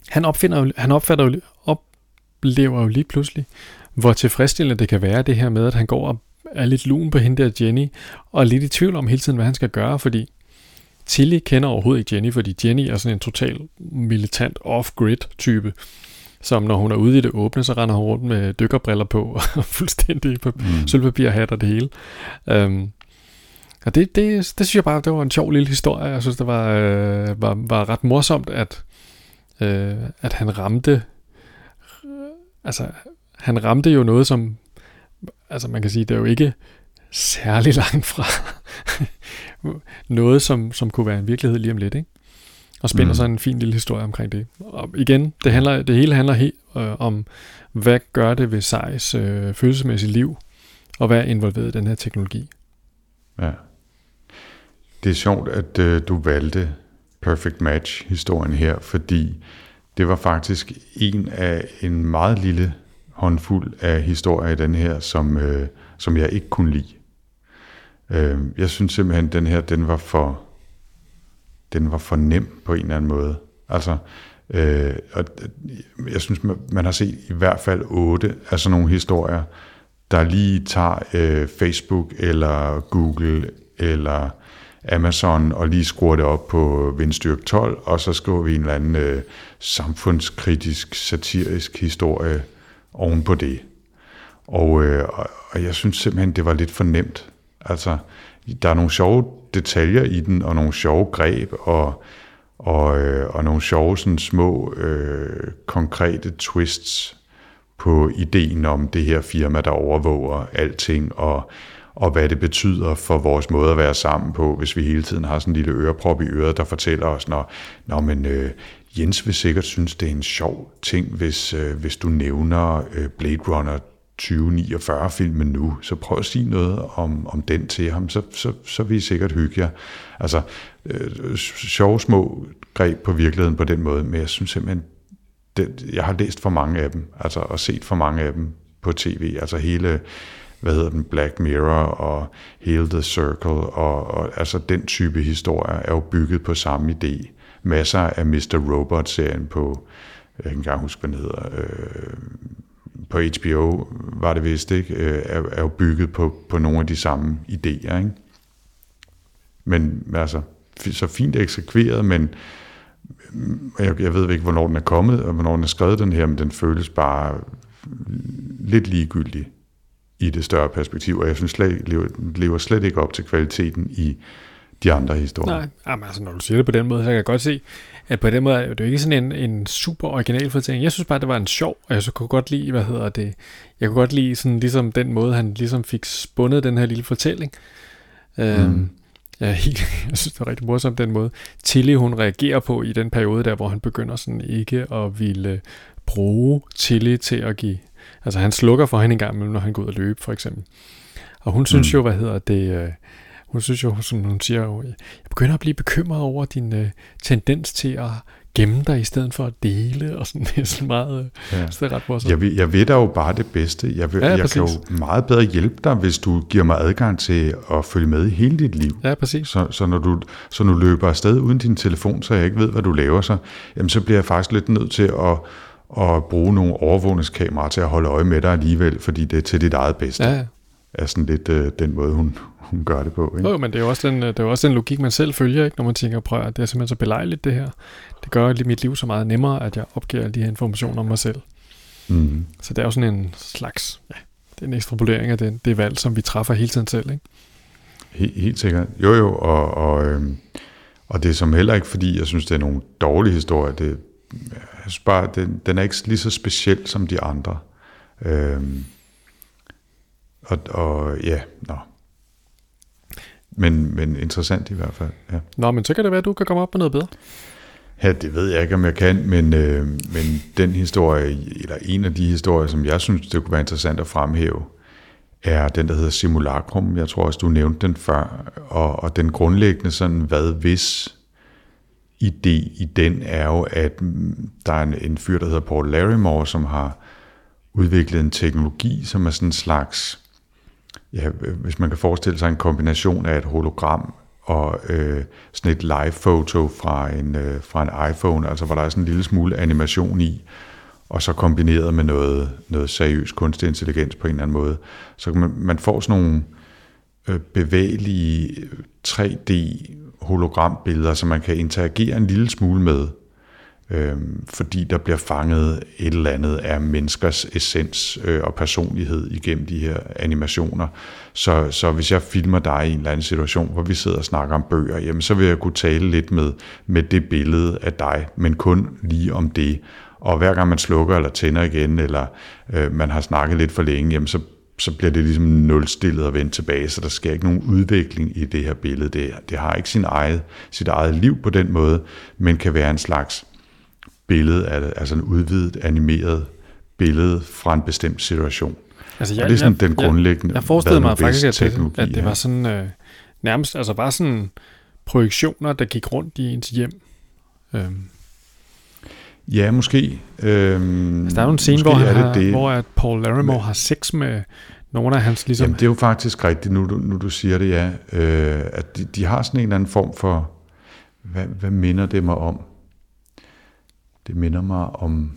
han, opfinder jo, han opfatter jo, oplever jo lige pludselig, hvor tilfredsstillende det kan være, det her med, at han går og er lidt lun på hende der Jenny, og er lidt i tvivl om hele tiden, hvad han skal gøre, fordi Tilly kender overhovedet ikke Jenny, fordi Jenny er sådan en total militant off-grid type, som når hun er ude i det åbne, så render hun rundt med dykkerbriller på, <laughs> og fuldstændig på mm. sølvpapir, hat og det hele. Um, og det, det, det synes jeg bare, det var en sjov lille historie. Jeg synes, det var, øh, var, var ret morsomt, at, øh, at han ramte, altså han ramte jo noget, som, altså man kan sige, det er jo ikke særlig langt fra noget, som, som kunne være en virkelighed lige om lidt, ikke? Og spænder mm. så en fin lille historie omkring det. Og igen, det, handler, det hele handler helt øh, om, hvad gør det ved Sejs øh, følelsesmæssige liv, og hvad er involveret i den her teknologi. Ja. Det er sjovt, at øh, du valgte Perfect Match-historien her, fordi det var faktisk en af en meget lille håndfuld af historier i den her, som, øh, som jeg ikke kunne lide. Øh, jeg synes simpelthen, at den her, den var for, den var for nem på en eller anden måde. Altså, øh, og øh, jeg synes, man har set i hvert fald otte af sådan nogle historier, der lige tager øh, Facebook eller Google eller Amazon og lige skruer det op på vindstyrke 12, og så skriver vi en eller anden øh, samfundskritisk, satirisk historie oven på det. Og, øh, og jeg synes simpelthen, det var lidt for nemt. Altså, der er nogle sjove detaljer i den, og nogle sjove greb, og, og, øh, og nogle sjove sådan små øh, konkrete twists på ideen om det her firma, der overvåger alting, og, og hvad det betyder for vores måde at være sammen på, hvis vi hele tiden har sådan en lille øreprop i øret, der fortæller os, når, når men, øh, Jens vil sikkert synes, det er en sjov ting, hvis, øh, hvis du nævner øh, Blade Runner 2049-filmen nu, så prøv at sige noget om, om den til ham, så, så, så vil I sikkert hygge jer. Altså, øh, sjove små greb på virkeligheden på den måde, men jeg synes simpelthen, det, jeg har læst for mange af dem, altså, og set for mange af dem på tv, altså hele, hvad hedder den, Black Mirror og hele The Circle, og, og altså den type historier er jo bygget på samme idé. Masser af Mr. Robot-serien på, jeg kan ikke engang huske, hvad den hedder, øh, på HBO var det vist, ikke, øh, er, er jo bygget på, på nogle af de samme idéer, ikke? Men altså, så fint eksekveret, men mm, jeg, jeg ved ikke, hvornår den er kommet, og hvornår den er skrevet, den her, men den føles bare lidt ligegyldig i det større perspektiv, og jeg synes slet, lever, lever slet ikke op til kvaliteten i de andre historier. Nej, jamen, altså når du siger det på den måde, så kan jeg godt se, at på den måde er det jo ikke sådan en, en super original fortælling. Jeg synes bare, det var en sjov, og jeg så kunne godt lide, hvad hedder det, jeg kunne godt lide sådan ligesom den måde, han ligesom fik spundet den her lille fortælling. Øhm, mm. Øhm, Ja, helt, <laughs> jeg synes, det er rigtig morsomt den måde. Tilly, hun reagerer på i den periode der, hvor han begynder sådan ikke at ville bruge Tilly til at give... Altså han slukker for hende en gang når han går ud og løbe, for eksempel. Og hun synes mm. jo, hvad hedder det... Øh, hun synes jo, som hun siger, jo, jeg begynder at blive bekymret over din øh, tendens til at gemme dig i stedet for at dele, og sådan, <laughs> det er sådan meget, ja. så det er ret morsomt. Jeg vil, jeg ved da jo bare det bedste. Jeg, vil, ja, jeg kan jo meget bedre hjælpe dig, hvis du giver mig adgang til at følge med i hele dit liv. Ja, præcis. Så, så, når, du, så når du løber afsted uden din telefon, så jeg ikke ved, hvad du laver, så, jamen, så bliver jeg faktisk lidt nødt til at, at bruge nogle overvågningskameraer til at holde øje med dig alligevel, fordi det er til dit eget bedste. Ja, er sådan lidt øh, den måde, hun, hun gør det på. Ikke? Jo, men det er jo også den, det er jo også den logik, man selv følger, ikke? når man tænker, prøv at det er simpelthen så belejligt det her. Det gør mit liv så meget nemmere, at jeg opgiver alle de her informationer om mig selv. Mm. Så det er jo sådan en slags, ja, det er en ekstrapolering af det, det valg, som vi træffer hele tiden selv. Ikke? Helt, helt sikkert. Jo, jo, og, og, øh, og det er som heller ikke, fordi jeg synes, det er nogle dårlige historier. Det, jeg synes bare, den, den er ikke lige så speciel som de andre. Øh, og, og ja, nå. Men, men interessant i hvert fald, ja. Nå, men så kan det være, at du kan komme op med noget bedre. Ja, det ved jeg ikke, om jeg kan, men, øh, men den historie, eller en af de historier, som jeg synes, det kunne være interessant at fremhæve, er den, der hedder Simulacrum. Jeg tror også, du nævnte den før. Og, og den grundlæggende sådan, hvad hvis idé i den er jo, at der er en, en fyr, der hedder Paul Larimore, som har udviklet en teknologi, som er sådan en slags ja, hvis man kan forestille sig en kombination af et hologram og øh, sådan et live-foto fra en, øh, fra en iPhone, altså hvor der er sådan en lille smule animation i, og så kombineret med noget, noget seriøs kunstig intelligens på en eller anden måde. Så man, man får sådan nogle øh, bevægelige øh, 3D hologrambilleder, som man kan interagere en lille smule med øh, fordi der bliver fanget et eller andet af menneskers essens øh, og personlighed igennem de her animationer. Så, så hvis jeg filmer dig i en eller anden situation, hvor vi sidder og snakker om bøger, jamen så vil jeg kunne tale lidt med, med det billede af dig, men kun lige om det. Og hver gang man slukker eller tænder igen, eller øh, man har snakket lidt for længe, jamen så så bliver det ligesom nulstillet og vendt tilbage, så der sker ikke nogen udvikling i det her billede. Det, det har ikke sin eget, sit eget liv på den måde, men kan være en slags billede af altså en udvidet animeret billede fra en bestemt situation. Altså, jeg, og det er sådan jeg, den grundlæggende... Jeg, jeg forestillede mig faktisk, at det, at det var sådan øh, nærmest, altså bare sådan projektioner, der gik rundt i ens hjem. Øhm. Ja, måske. Øhm, altså, der er jo en scene, hvor, han har, det. hvor at Paul Larimore har sex med nogle af hans ligesom... Jamen, det er jo faktisk rigtigt, nu, nu du siger det, ja. Øh, at de, de har sådan en eller anden form for... Hvad, hvad minder det mig om? Det minder mig om,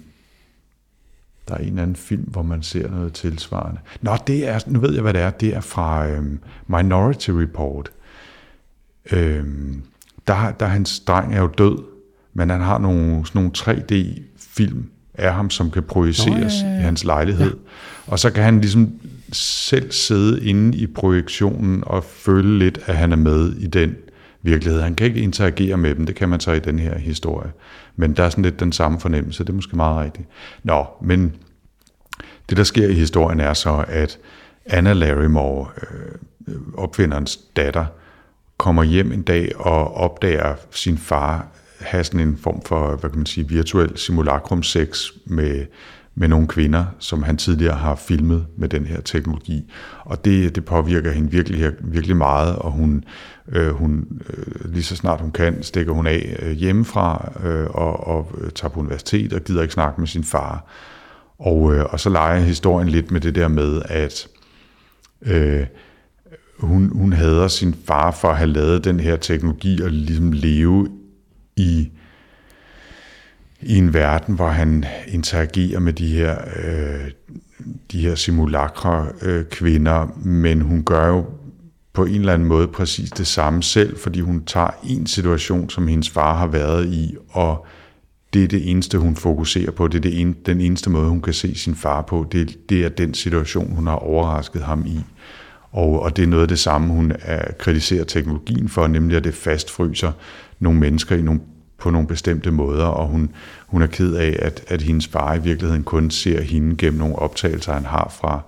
der er en eller anden film, hvor man ser noget tilsvarende. Nå, det er, nu ved jeg, hvad det er. Det er fra øhm, Minority Report. Øhm, der, der hans dreng er jo død, men han har nogle, sådan nogle 3D-film af ham, som kan projiceres Nå, ja, ja, ja. i hans lejlighed. Ja. Og så kan han ligesom selv sidde inde i projektionen og føle lidt, at han er med i den virkelighed. Han kan ikke interagere med dem, det kan man så i den her historie. Men der er sådan lidt den samme fornemmelse, det er måske meget rigtigt. Nå, men det der sker i historien er så, at Anna Larrymore, øh, opfinderens datter, kommer hjem en dag og opdager sin far have sådan en form for, hvad kan man sige, virtuel simulacrum sex med, med nogle kvinder, som han tidligere har filmet med den her teknologi. Og det, det påvirker hende virkelig, virkelig meget, og hun, øh, hun øh, lige så snart hun kan, stikker hun af øh, hjemmefra øh, og, og øh, tager på universitet og gider ikke snakke med sin far. Og, øh, og så leger historien lidt med det der med, at øh, hun, hun hader sin far for at have lavet den her teknologi og ligesom leve i, i en verden, hvor han interagerer med de her, øh, de her simulakre øh, kvinder, men hun gør jo på en eller anden måde præcis det samme selv, fordi hun tager en situation, som hendes far har været i, og det er det eneste, hun fokuserer på. Det er det en, den eneste måde, hun kan se sin far på. Det, det er den situation, hun har overrasket ham i. Og, og det er noget af det samme, hun er, kritiserer teknologien for, nemlig at det fastfryser nogle mennesker i nogle, på nogle bestemte måder, og hun, hun er ked af, at, at hendes far i virkeligheden kun ser hende gennem nogle optagelser, han har fra,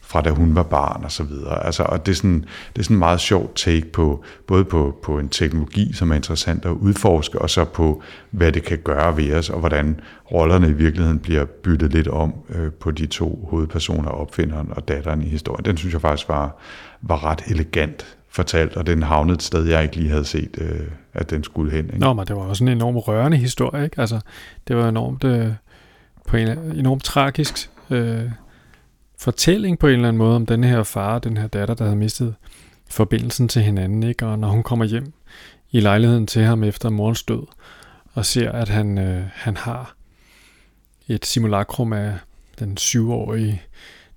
fra da hun var barn og så videre. Altså, og det er sådan, det er sådan en meget sjovt take på, både på, på en teknologi, som er interessant at udforske, og så på, hvad det kan gøre ved os, og hvordan rollerne i virkeligheden bliver byttet lidt om øh, på de to hovedpersoner, opfinderen og datteren i historien. Den synes jeg faktisk var, var ret elegant fortalt, og den havnede et sted, jeg ikke lige havde set, øh, at den skulle hen. Ikke? Nå, men det var også en enormt rørende historie, ikke? Altså, det var enormt, øh, på en enormt tragisk øh, fortælling på en eller anden måde om den her far og den her datter, der havde mistet forbindelsen til hinanden, ikke? Og når hun kommer hjem i lejligheden til ham efter morens død, og ser, at han, øh, han har et simulakrum af den syvårige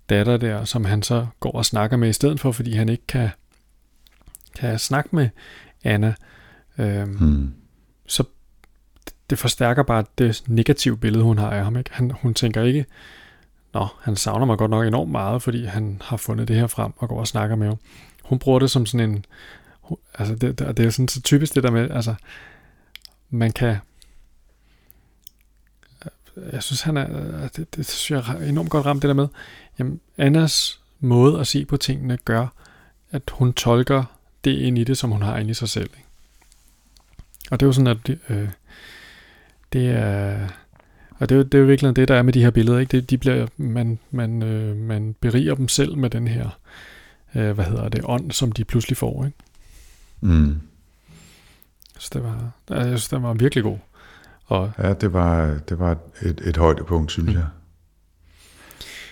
datter der, som han så går og snakker med i stedet for, fordi han ikke kan, kan snakke med Anna. Øhm, hmm. Så det forstærker bare det negative billede, hun har af ham. Ikke? Han, hun tænker ikke, Nå, han savner mig godt nok enormt meget, fordi han har fundet det her frem og går og snakker med ham. Hun bruger det som sådan en... Altså, det, det, det er sådan så typisk det der med, altså, man kan... Jeg synes, han er... Det, det synes jeg er enormt godt ramt, det der med, jamen, Annas måde at se på tingene gør, at hun tolker det ind i det, som hun har inde i sig selv. Ikke? Og det er jo sådan, at det, øh, det er og det er, jo, det er jo virkelig det, der er med de her billeder. Ikke? Det, de bliver, man, man, øh, man beriger dem selv med den her, øh, hvad hedder det, ånd, som de pludselig får. Ikke? Mm. Så det var, jeg synes, det var virkelig god. Og, ja, det var, det var et, et højdepunkt, synes mm. jeg.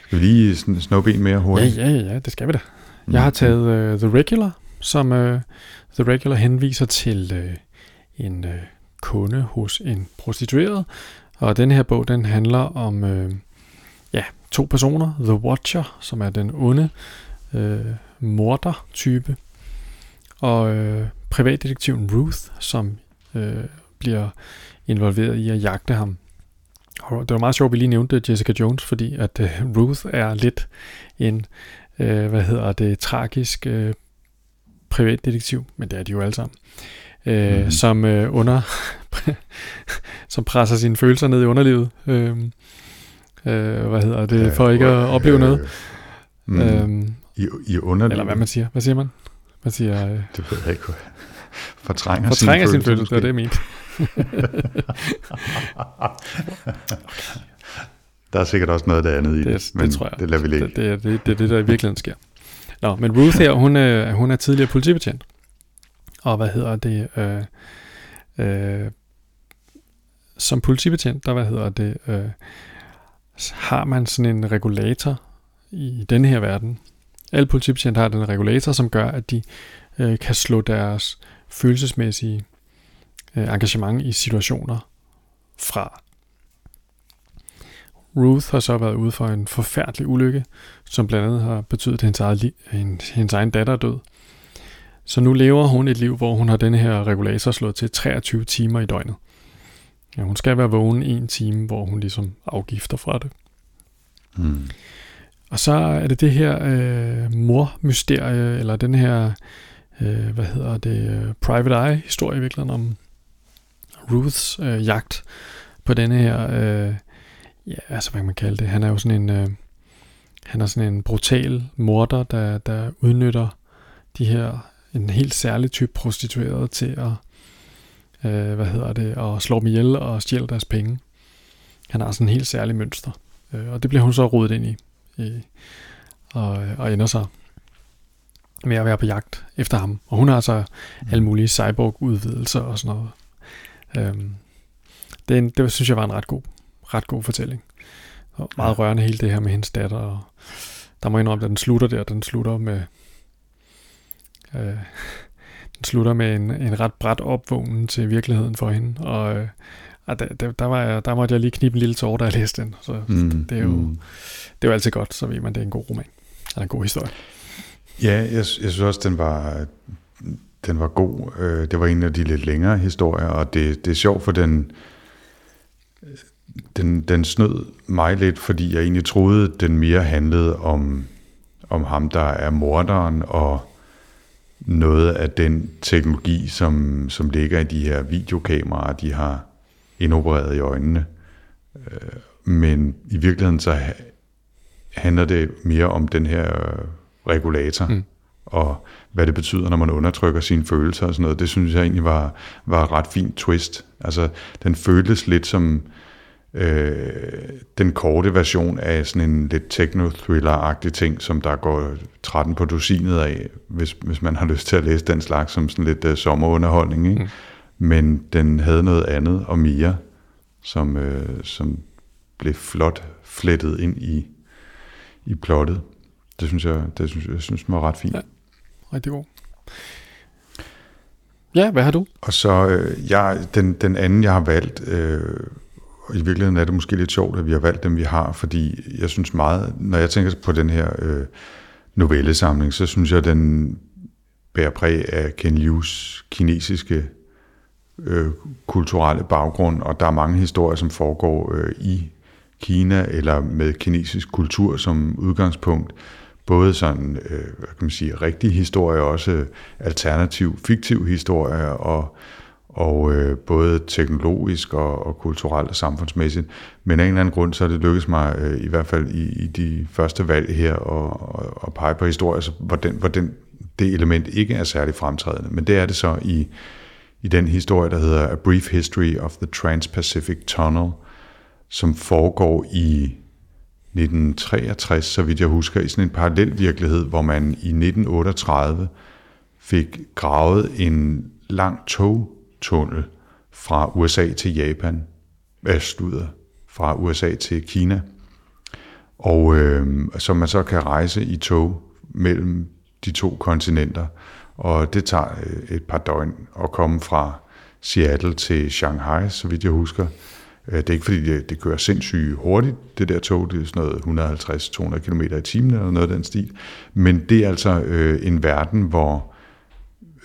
Skal vi lige snuppe en mere hurtigt? Ja, ja, ja, det skal vi da. Jeg har mm. taget uh, The Regular, som øh, The Regular henviser til øh, en øh, kunde hos en prostitueret, og den her bog, den handler om øh, ja, to personer. The Watcher, som er den onde øh, morder-type, og øh, privatdetektiven Ruth, som øh, bliver involveret i at jagte ham. Og det var meget sjovt, at vi lige nævnte Jessica Jones, fordi at øh, Ruth er lidt en, øh, hvad hedder det, tragisk øh, privatdetektiv, men det er de jo alle sammen øh, mm. som øh, under <laughs> som presser sine følelser ned i underlivet. Øh, øh, hvad hedder det? For ikke at opleve noget. Mm. Øh, I, I underlivet? Eller hvad man siger. Hvad siger man? Man siger... Øh, det ved jeg ikke. Fortrænger, fortrænger sin følelse, det var det, jeg <laughs> mente. Der er sikkert også noget af det andet i det, det, men det tror jeg. det lader vi ligge. Det, det, det, det er det, der i virkeligheden sker. Nå, men Ruth her, hun øh, hun er tidligere politibetjent og hvad hedder det, øh, øh, som politibetjent, der hvad hedder det, øh, har man sådan en regulator i denne her verden. Alle politibetjente har den regulator, som gør, at de øh, kan slå deres følelsesmæssige øh, engagement i situationer fra. Ruth har så været ude for en forfærdelig ulykke, som blandt andet har betydet, at hendes, eget hendes, hendes egen datter er død. Så nu lever hun et liv, hvor hun har denne her regulator slået til 23 timer i døgnet. Ja, hun skal være vågen en time, hvor hun ligesom afgifter fra det. Mm. Og så er det det her øh, mor-mysterie, eller den her, øh, hvad hedder det, private eye-historie i virkeligheden om Ruths øh, jagt på denne her, øh, ja, altså hvad kan man kalde det, han er jo sådan en, øh, han er sådan en brutal morder, der, der udnytter de her en helt særlig type prostitueret til at øh, hvad hedder det, og slår dem ihjel og stjæler deres penge. Han har sådan en helt særlig mønster, øh, og det bliver hun så rodet ind i, i og, og ender så med at være på jagt efter ham. Og hun har så alle mulige cyborg-udvidelser og sådan noget. Øhm, det, en, det synes jeg var en ret god, ret god fortælling. Og meget rørende hele det her med hendes datter. Og der må jeg indrømme, at den slutter der. Den slutter med... Øh, <laughs> den slutter med en, en ret bræt opvågning til virkeligheden for hende. Og, øh, og der, der, der, var jeg, der måtte jeg lige knibe en lille tår, da jeg læste den. Så mm, det, er jo, mm. det er jo altid godt, så ved man, det er en god roman. Eller en god historie. Ja, jeg, jeg synes også, den var, den var god. Øh, det var en af de lidt længere historier, og det, det er sjovt, for den, den, den snød mig lidt, fordi jeg egentlig troede, den mere handlede om, om ham, der er morderen, og noget af den teknologi, som, som ligger i de her videokameraer, de har indopereret i øjnene. Øh, men i virkeligheden så handler det mere om den her regulator, mm. og hvad det betyder, når man undertrykker sine følelser og sådan noget. Det synes jeg egentlig var, var et ret fint twist. Altså, den føltes lidt som øh, den korte version af sådan en lidt techno-thriller-agtig ting, som der går 13 på dusinet af, hvis, hvis man har lyst til at læse den slags som sådan lidt uh, sommerunderholdning. Ikke? Mm. Men den havde noget andet og mere, som, øh, som blev flot flettet ind i, i plottet. Det synes jeg, det synes, jeg synes var ret fint. Ja, rigtig god. Ja, hvad har du? Og så, øh, jeg, den, den anden, jeg har valgt, øh, og i virkeligheden er det måske lidt sjovt, at vi har valgt dem, vi har, fordi jeg synes meget, når jeg tænker på den her øh, novellesamling, så synes jeg, at den bærer præg af Ken Lius kinesiske øh, kulturelle baggrund, og der er mange historier, som foregår øh, i Kina, eller med kinesisk kultur som udgangspunkt, både sådan, øh, hvad kan man sige, rigtig historie, også alternativ, fiktiv historie, og, og øh, både teknologisk og, og kulturelt og samfundsmæssigt. Men af en eller anden grund, så er det lykkedes mig, øh, i hvert fald i, i de første valg her, at, og pege på historier, så, hvor, den, hvor den, det element ikke er særlig fremtrædende. Men det er det så i, i den historie, der hedder A Brief History of the Trans-Pacific Tunnel, som foregår i 1963, så vidt jeg husker, i sådan en parallel virkelighed, hvor man i 1938 fik gravet en lang tog tunnel fra USA til Japan, øh, slutter, fra USA til Kina, og øh, så man så kan rejse i tog mellem de to kontinenter, og det tager øh, et par døgn at komme fra Seattle til Shanghai, så vidt jeg husker. Øh, det er ikke fordi, det, det kører sindssygt hurtigt, det der tog, det er sådan noget 150-200 km i timen eller noget af den stil. Men det er altså øh, en verden, hvor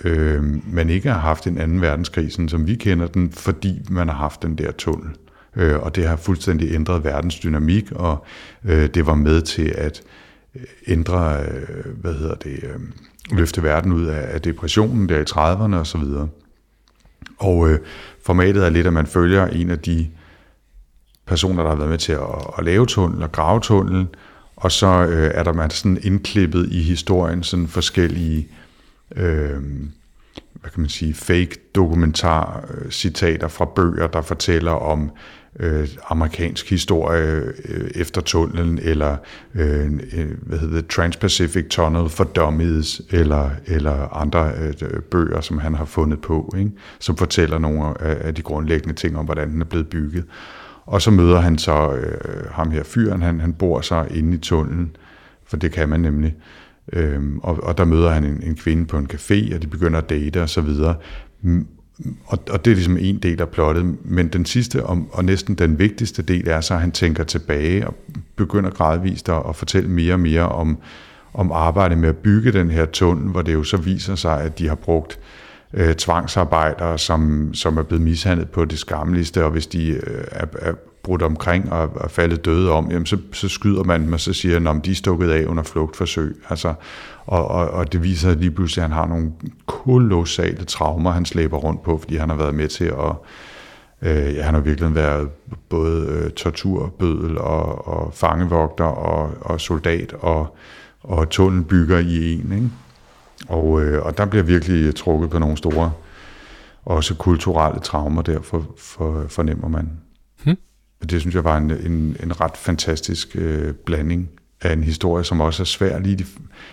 øh, man ikke har haft en anden verdenskrig, sådan som vi kender den, fordi man har haft den der tunnel. Øh, og det har fuldstændig ændret verdens dynamik, og øh, det var med til at øh, ændre, øh, hvad hedder det, øh, løfte verden ud af, af depressionen der i 30'erne og så videre. Og øh, formatet er lidt, at man følger en af de personer, der har været med til at, at lave tunnel og grave tunnel, og så øh, er der man sådan indklippet i historien sådan forskellige øh, øh, hvad kan man sige, fake dokumentar øh, citater fra bøger, der fortæller om øh, amerikansk historie øh, efter tunnelen, eller øh, øh hvad hedder det, Trans-Pacific Tunnel for Dummies, eller, eller andre øh, bøger, som han har fundet på, ikke? som fortæller nogle af, af de grundlæggende ting om, hvordan den er blevet bygget. Og så møder han så øh, ham her fyren, han, han bor så inde i tunnelen, for det kan man nemlig. Øhm, og, og der møder han en, en kvinde på en café, og de begynder at date og så videre. Mm, og, og det er ligesom en del af plottet, men den sidste og, og næsten den vigtigste del er så, at han tænker tilbage og begynder gradvist at, at fortælle mere og mere om, om arbejdet med at bygge den her tunnel, hvor det jo så viser sig, at de har brugt øh, tvangsarbejdere, som, som er blevet mishandlet på det skamligste, og hvis de øh, er, er brudt omkring og er faldet døde om, jamen så, så skyder man dem, og så siger at de er stukket af under flugtforsøg. Altså, og, og, og det viser lige pludselig, at han har nogle kolossale traumer, han slæber rundt på, fordi han har været med til at Øh, ja, han har virkelig været både øh, torturbødel og, og fangevogter og, og soldat og, og tunnelbygger i en. Ikke? Og, øh, og der bliver virkelig øh, trukket på nogle store også kulturelle traumer der for, for, fornemmer man. Hmm. Det synes jeg var en, en, en ret fantastisk øh, blanding af en historie, som også er svær lige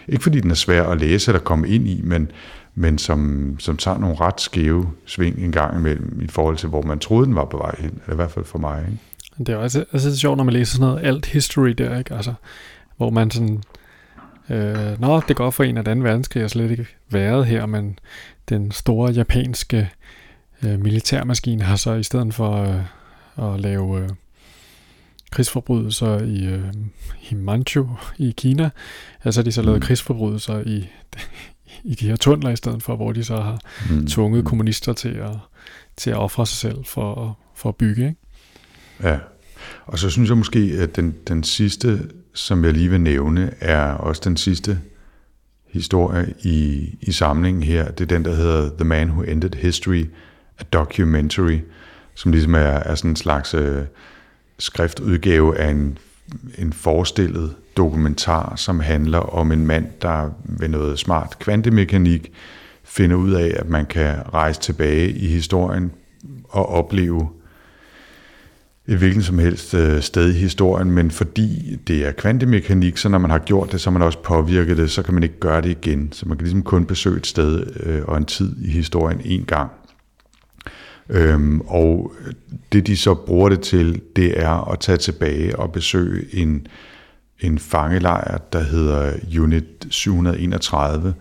ikke fordi den er svær at læse eller komme ind i, men, men som, som tager nogle ret skæve sving en gang imellem i forhold til, hvor man troede, den var på vej hen, eller i hvert fald for mig. Ikke? Det er også altså, altså det er sjovt, når man læser sådan noget alt history der, ikke? Altså, hvor man sådan, øh, nå, det går for en af den verdenskrig, jeg slet ikke været her, men den store japanske øh, militærmaskine har så i stedet for øh, at lave øh, krigsforbrydelser i, øh, i Manchu i Kina, altså de så lavet mm. krigsforbrydelser i, i de her tunneler i stedet for, hvor de så har mm. tvunget mm. kommunister til at, til at ofre sig selv for, for at bygge. Ikke? Ja, og så synes jeg måske, at den, den sidste, som jeg lige vil nævne, er også den sidste historie i, i samlingen her. Det er den, der hedder The Man Who Ended History, a Documentary, som ligesom er, er sådan en slags øh, skriftudgave af en, en forestillet dokumentar, som handler om en mand, der ved noget smart kvantemekanik finder ud af, at man kan rejse tilbage i historien og opleve et hvilken som helst øh, sted i historien, men fordi det er kvantemekanik, så når man har gjort det, så man også påvirket det, så kan man ikke gøre det igen. Så man kan ligesom kun besøge et sted øh, og en tid i historien en gang. Øhm, og det de så bruger det til, det er at tage tilbage og besøge en, en fangelejr, der hedder Unit 731,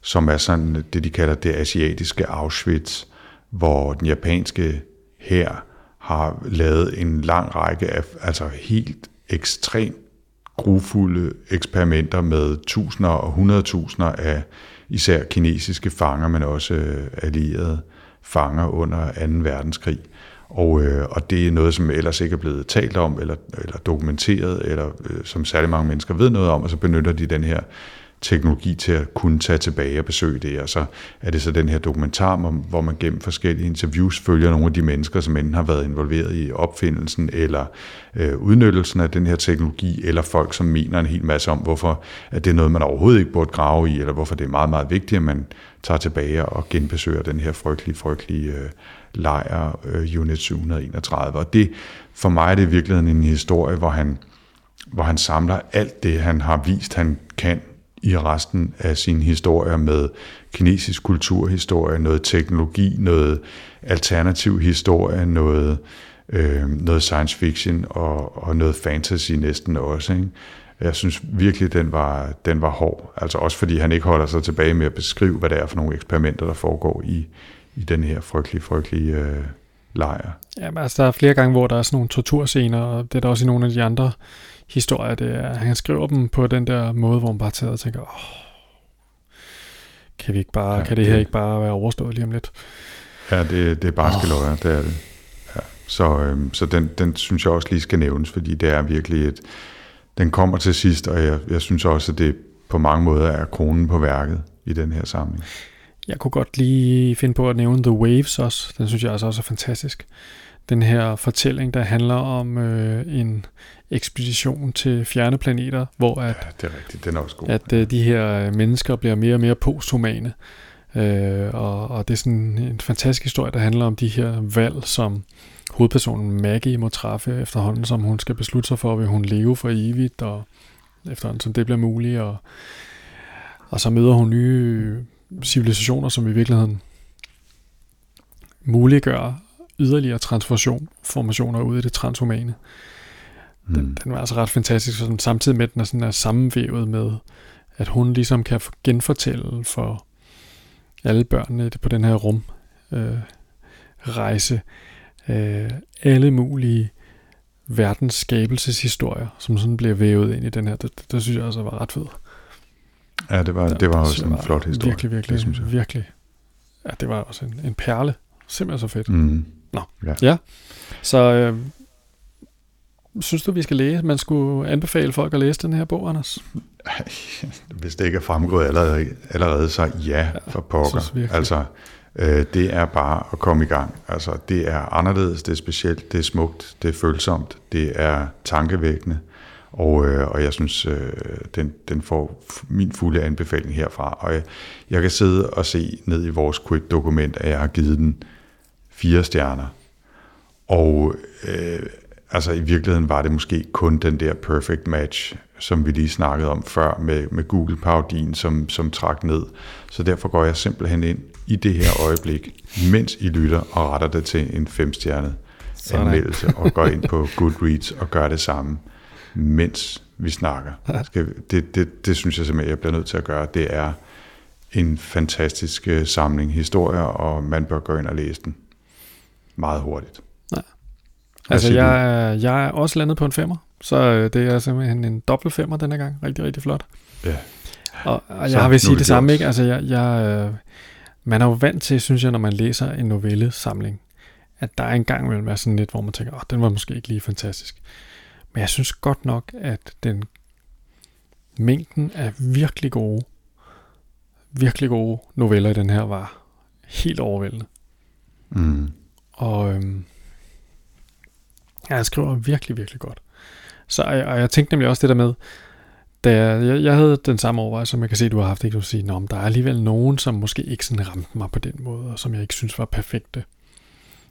som er sådan det, de kalder det asiatiske Auschwitz, hvor den japanske her har lavet en lang række af altså helt ekstremt grufulde eksperimenter med tusinder og hundredtusinder af især kinesiske fanger, men også øh, allierede fanger under 2. verdenskrig. Og, øh, og det er noget, som ellers ikke er blevet talt om, eller, eller dokumenteret, eller øh, som særlig mange mennesker ved noget om, og så benytter de den her teknologi til at kunne tage tilbage og besøge det. Og så er det så den her dokumentar, hvor man gennem forskellige interviews følger nogle af de mennesker, som enten har været involveret i opfindelsen eller øh, udnyttelsen af den her teknologi, eller folk, som mener en hel masse om, hvorfor at det er noget, man overhovedet ikke burde grave i, eller hvorfor det er meget, meget vigtigt, at man tager tilbage og genbesøger den her frygtelige, frygtelige øh, lejr, øh, Unit 731. Og det, for mig er det i virkeligheden en historie, hvor han, hvor han samler alt det, han har vist, han kan i resten af sin historie med kinesisk kulturhistorie, noget teknologi, noget alternativ historie, noget, øh, noget science fiction og, og noget fantasy næsten også. Ikke? Jeg synes virkelig, den var, den var hård. Altså også fordi han ikke holder sig tilbage med at beskrive, hvad det er for nogle eksperimenter, der foregår i, i den her frygtelige, frygtelige øh, lejr. Jamen, altså der er flere gange, hvor der er sådan nogle torturscener, og det er der også i nogle af de andre historier. Det er, han skriver dem på den der måde, hvor man bare tager og tænker, åh, kan, vi ikke bare, ja, kan det her det, ikke bare være overstået lige om lidt? Ja, det, det er bare oh. det er det. Ja. Så, øhm, så den, den synes jeg også lige skal nævnes, fordi det er virkelig et, den kommer til sidst, og jeg, jeg synes også, at det på mange måder er kronen på værket i den her samling. Jeg kunne godt lige finde på at nævne The Waves også. Den synes jeg altså også er fantastisk. Den her fortælling, der handler om øh, en ekspedition til fjerne planeter, hvor at, ja, det er rigtigt. Den er også god. at øh, de her øh, mennesker bliver mere og mere posthumane. Øh, og, og det er sådan en fantastisk historie, der handler om de her valg, som hovedpersonen Maggie må træffe efterhånden, som hun skal beslutte sig for, vil hun leve for evigt, og efterhånden som det bliver muligt, og, og så møder hun nye civilisationer, som i virkeligheden muliggør yderligere transformationer ud i det transhumane. Mm. Den, den var altså ret fantastisk, som samtidig med, at den er, sådan er sammenvævet med, at hun ligesom kan genfortælle for alle børnene på den her rum øh, rejse øh, alle mulige verdens skabelseshistorier, som sådan bliver vævet ind i den her. Det, det, det synes jeg altså var ret fedt. Ja, det var, det var også en flot historie. Virkelig, virkelig, det synes jeg. virkelig. Ja, det var også en, en perle. Simpelthen så fedt. Mm. Nå, ja. ja. Så øh, synes du, vi skal læse? Man skulle anbefale folk at læse den her bog, Anders? Hvis det ikke er fremgået allerede, allerede så ja, for pokker. Altså, øh, det er bare at komme i gang. Altså, det er anderledes, det er specielt, det er smukt, det er følsomt, det er tankevækkende. Og, øh, og jeg synes, øh, den, den får min fulde anbefaling herfra. Og jeg, jeg kan sidde og se ned i vores quick-dokument, at jeg har givet den fire stjerner. Og øh, altså i virkeligheden var det måske kun den der perfect match, som vi lige snakkede om før med, med Google Parodien, som, som trak ned. Så derfor går jeg simpelthen ind i det her øjeblik, mens I lytter og retter det til en femstjernet anmeldelse, og går ind på Goodreads og gør det samme, mens vi snakker. Det, det, det synes jeg simpelthen, jeg bliver nødt til at gøre. Det er en fantastisk øh, samling historier, og man bør gå ind og læse den meget hurtigt. Altså, jeg, jeg er også landet på en femmer, så øh, det er simpelthen en dobbelt femmer denne gang. Rigtig, rigtig flot. Ja. Og, og jeg vil sige det samme, ikke? Altså, jeg, jeg, øh, man er jo vant til, synes jeg, når man læser en novellesamling, at der er en gang imellem er sådan lidt, hvor man tænker, åh, den var måske ikke lige fantastisk. Men jeg synes godt nok, at den mængden af virkelig gode, virkelig gode noveller i den her var helt overvældende. Mm. Og øhm, ja, jeg skriver virkelig, virkelig godt. Så og jeg, jeg tænkte nemlig også det der med, da jeg, jeg, jeg havde den samme overvejelse, som jeg kan se, du har haft, ikke? Du sige, Nå, men der er alligevel nogen, som måske ikke sådan ramte mig på den måde, og som jeg ikke synes var perfekte.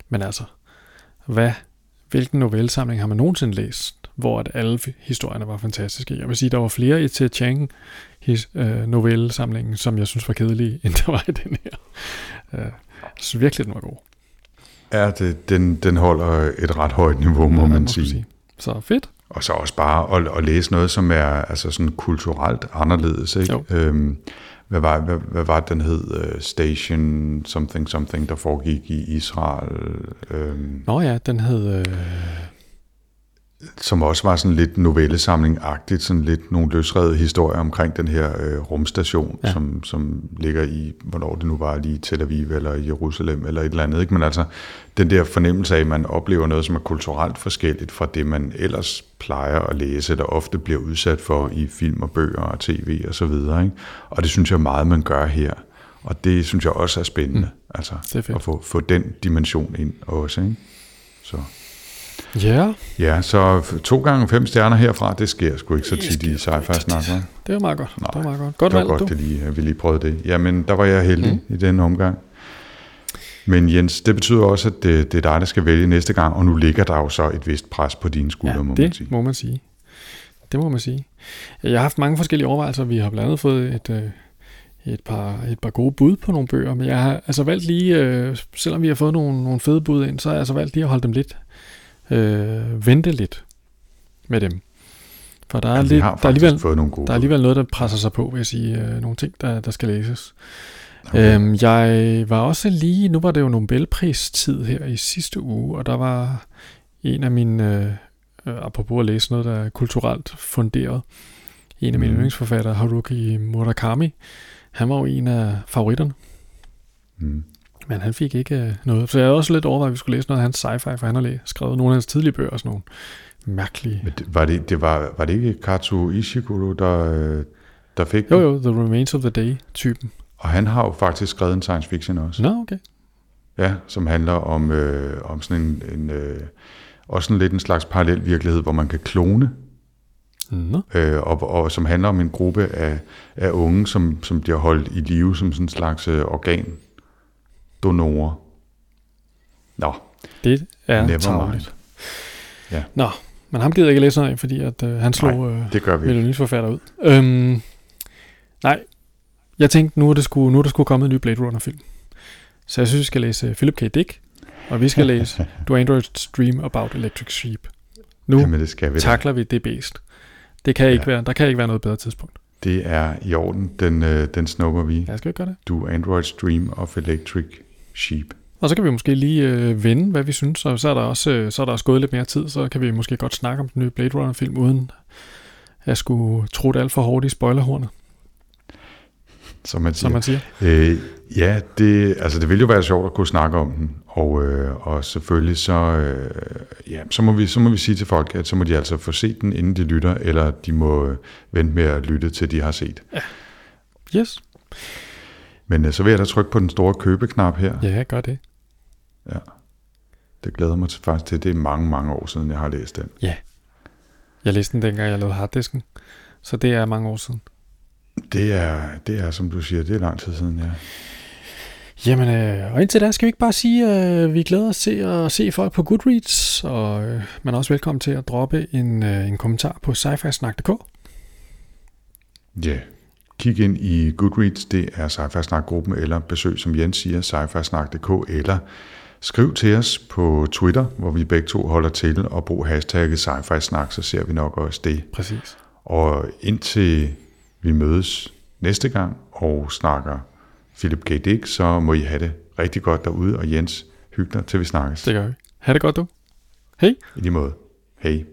Men altså, hvad, hvilken novellesamling har man nogensinde læst, hvor at alle historierne var fantastiske? Jeg vil sige, der var flere i til Chang his, øh, novellesamlingen, som jeg synes var kedelige, <laughs> end der var i den her. Øh, jeg synes virkelig, den var god. Ja, det, den, den holder et ret højt niveau, må ja, man sige. sige. Så fedt. Og så også bare at, at læse noget, som er altså sådan kulturelt anderledes. Ikke? Øhm, hvad, var, hvad, hvad var den hed? Uh, Station something something, der foregik i Israel. Øhm, Nå ja, den hed... Øh som også var sådan lidt novellesamling-agtigt, sådan lidt nogle løsrede historier omkring den her øh, rumstation, ja. som, som ligger i, hvornår det nu var, lige Tel Aviv eller Jerusalem eller et eller andet. Ikke? Men altså, den der fornemmelse af, at man oplever noget, som er kulturelt forskelligt fra det, man ellers plejer at læse, der ofte bliver udsat for i film og bøger og tv og så videre. Ikke? Og det synes jeg meget, man gør her. Og det synes jeg også er spændende, mm. altså at få, få den dimension ind også. Ikke? Så. Ja. Ja, så to gange fem stjerner herfra, det sker sgu ikke så tit i sci-fi snak, Det var meget godt. Nej, det var meget godt. Godt det var valg, godt, du. Det lige, vi lige prøvede det. Jamen, der var jeg heldig mm. i den omgang. Men Jens, det betyder også, at det, det er dig, der skal vælge næste gang, og nu ligger der jo så et vist pres på dine skuldre, ja, må det man sige. må man sige. Det må man sige. Jeg har haft mange forskellige overvejelser. Vi har blandt andet fået et, øh, et, par, et par gode bud på nogle bøger, men jeg har altså valgt lige, øh, selvom vi har fået nogle, nogle fede bud ind, så har jeg altså valgt lige at holde dem lidt øh, vente lidt med dem. For der er, ja, lidt, der, er alligevel, fået nogle gode der er alligevel noget, der presser sig på, vil jeg sige. Øh, nogle ting, der, der skal læses. Okay. Øhm, jeg var også lige, nu var det jo Nobelpris-tid her i sidste uge, og der var en af mine, øh, apropos at læse noget, der er kulturelt funderet, en af mine mm. yndlingsforfattere, Haruki Murakami, han var jo en af favoritterne. Mm. Men han fik ikke øh, noget. Så jeg havde også lidt overvejet, at vi skulle læse noget af hans sci-fi, for han har skrevet nogle af hans tidlige bøger og sådan nogle mærkelige... Men det, var, det, det var, var det ikke Katsu Ishiguro, der, øh, der fik Jo, jo, The Remains of the Day-typen. Og han har jo faktisk skrevet en science fiction også. Nå, okay. Ja, som handler om, øh, om sådan en, en øh, også sådan lidt en slags parallel virkelighed, hvor man kan klone. Nå. Øh, og, og som handler om en gruppe af, af unge, som, som bliver holdt i live som sådan en slags øh, organ donorer. Nå. Det er Never Ja. Nå, men ham gider ikke læse noget af, fordi at, øh, han slog nej, det gør vi øh, forfatter ud. Øhm, nej, jeg tænkte, nu er, det skulle, nu er der skulle komme en ny Blade Runner-film. Så jeg synes, vi skal læse Philip K. Dick, og vi skal <laughs> læse Do Androids Dream About Electric Sheep. Nu Jamen, det skal vi takler vi det bedst. Det kan ikke ja. være, der kan ikke være noget bedre tidspunkt. Det er i orden. Den, øh, den snupper vi. Jeg skal gøre det. Do Androids Dream of Electric Sheep. Og så kan vi måske lige øh, vende, hvad vi synes, og så er, der også, øh, så er der også gået lidt mere tid, så kan vi måske godt snakke om den nye Blade Runner-film, uden at skulle tro det alt for hårdt i spoilerhornet. Som man siger. Som man siger. Øh, ja, det, altså det ville jo være sjovt at kunne snakke om den, og, øh, og selvfølgelig så, øh, ja, så, må vi, så må vi sige til folk, at så må de altså få set den, inden de lytter, eller de må øh, vente med at lytte, til de har set. Ja. Yes. Men øh, så vil jeg da trykke på den store købeknap her. Ja, gør det. Ja. Det glæder mig til, faktisk til. Det er mange, mange år siden, jeg har læst den. Ja. Jeg læste den dengang, jeg lavede harddisken. Så det er mange år siden. Det er, det er, som du siger, det er lang tid siden, ja. Jamen, øh, og indtil da skal vi ikke bare sige, at øh, vi glæder os til at se folk på Goodreads, og øh, man er også velkommen til at droppe en, øh, en kommentar på sci-fi-snak.dk. Ja, yeah. Kig ind i Goodreads, det er sci Snak-gruppen, eller besøg, som Jens siger, sci eller skriv til os på Twitter, hvor vi begge to holder til, og brug hashtagget sci snak så ser vi nok også det. Præcis. Og indtil vi mødes næste gang og snakker Philip K. Dick, så må I have det rigtig godt derude, og Jens, hygge dig, til vi snakkes. Det gør vi. Ha' det godt, du. Hej. I lige måde. Hej.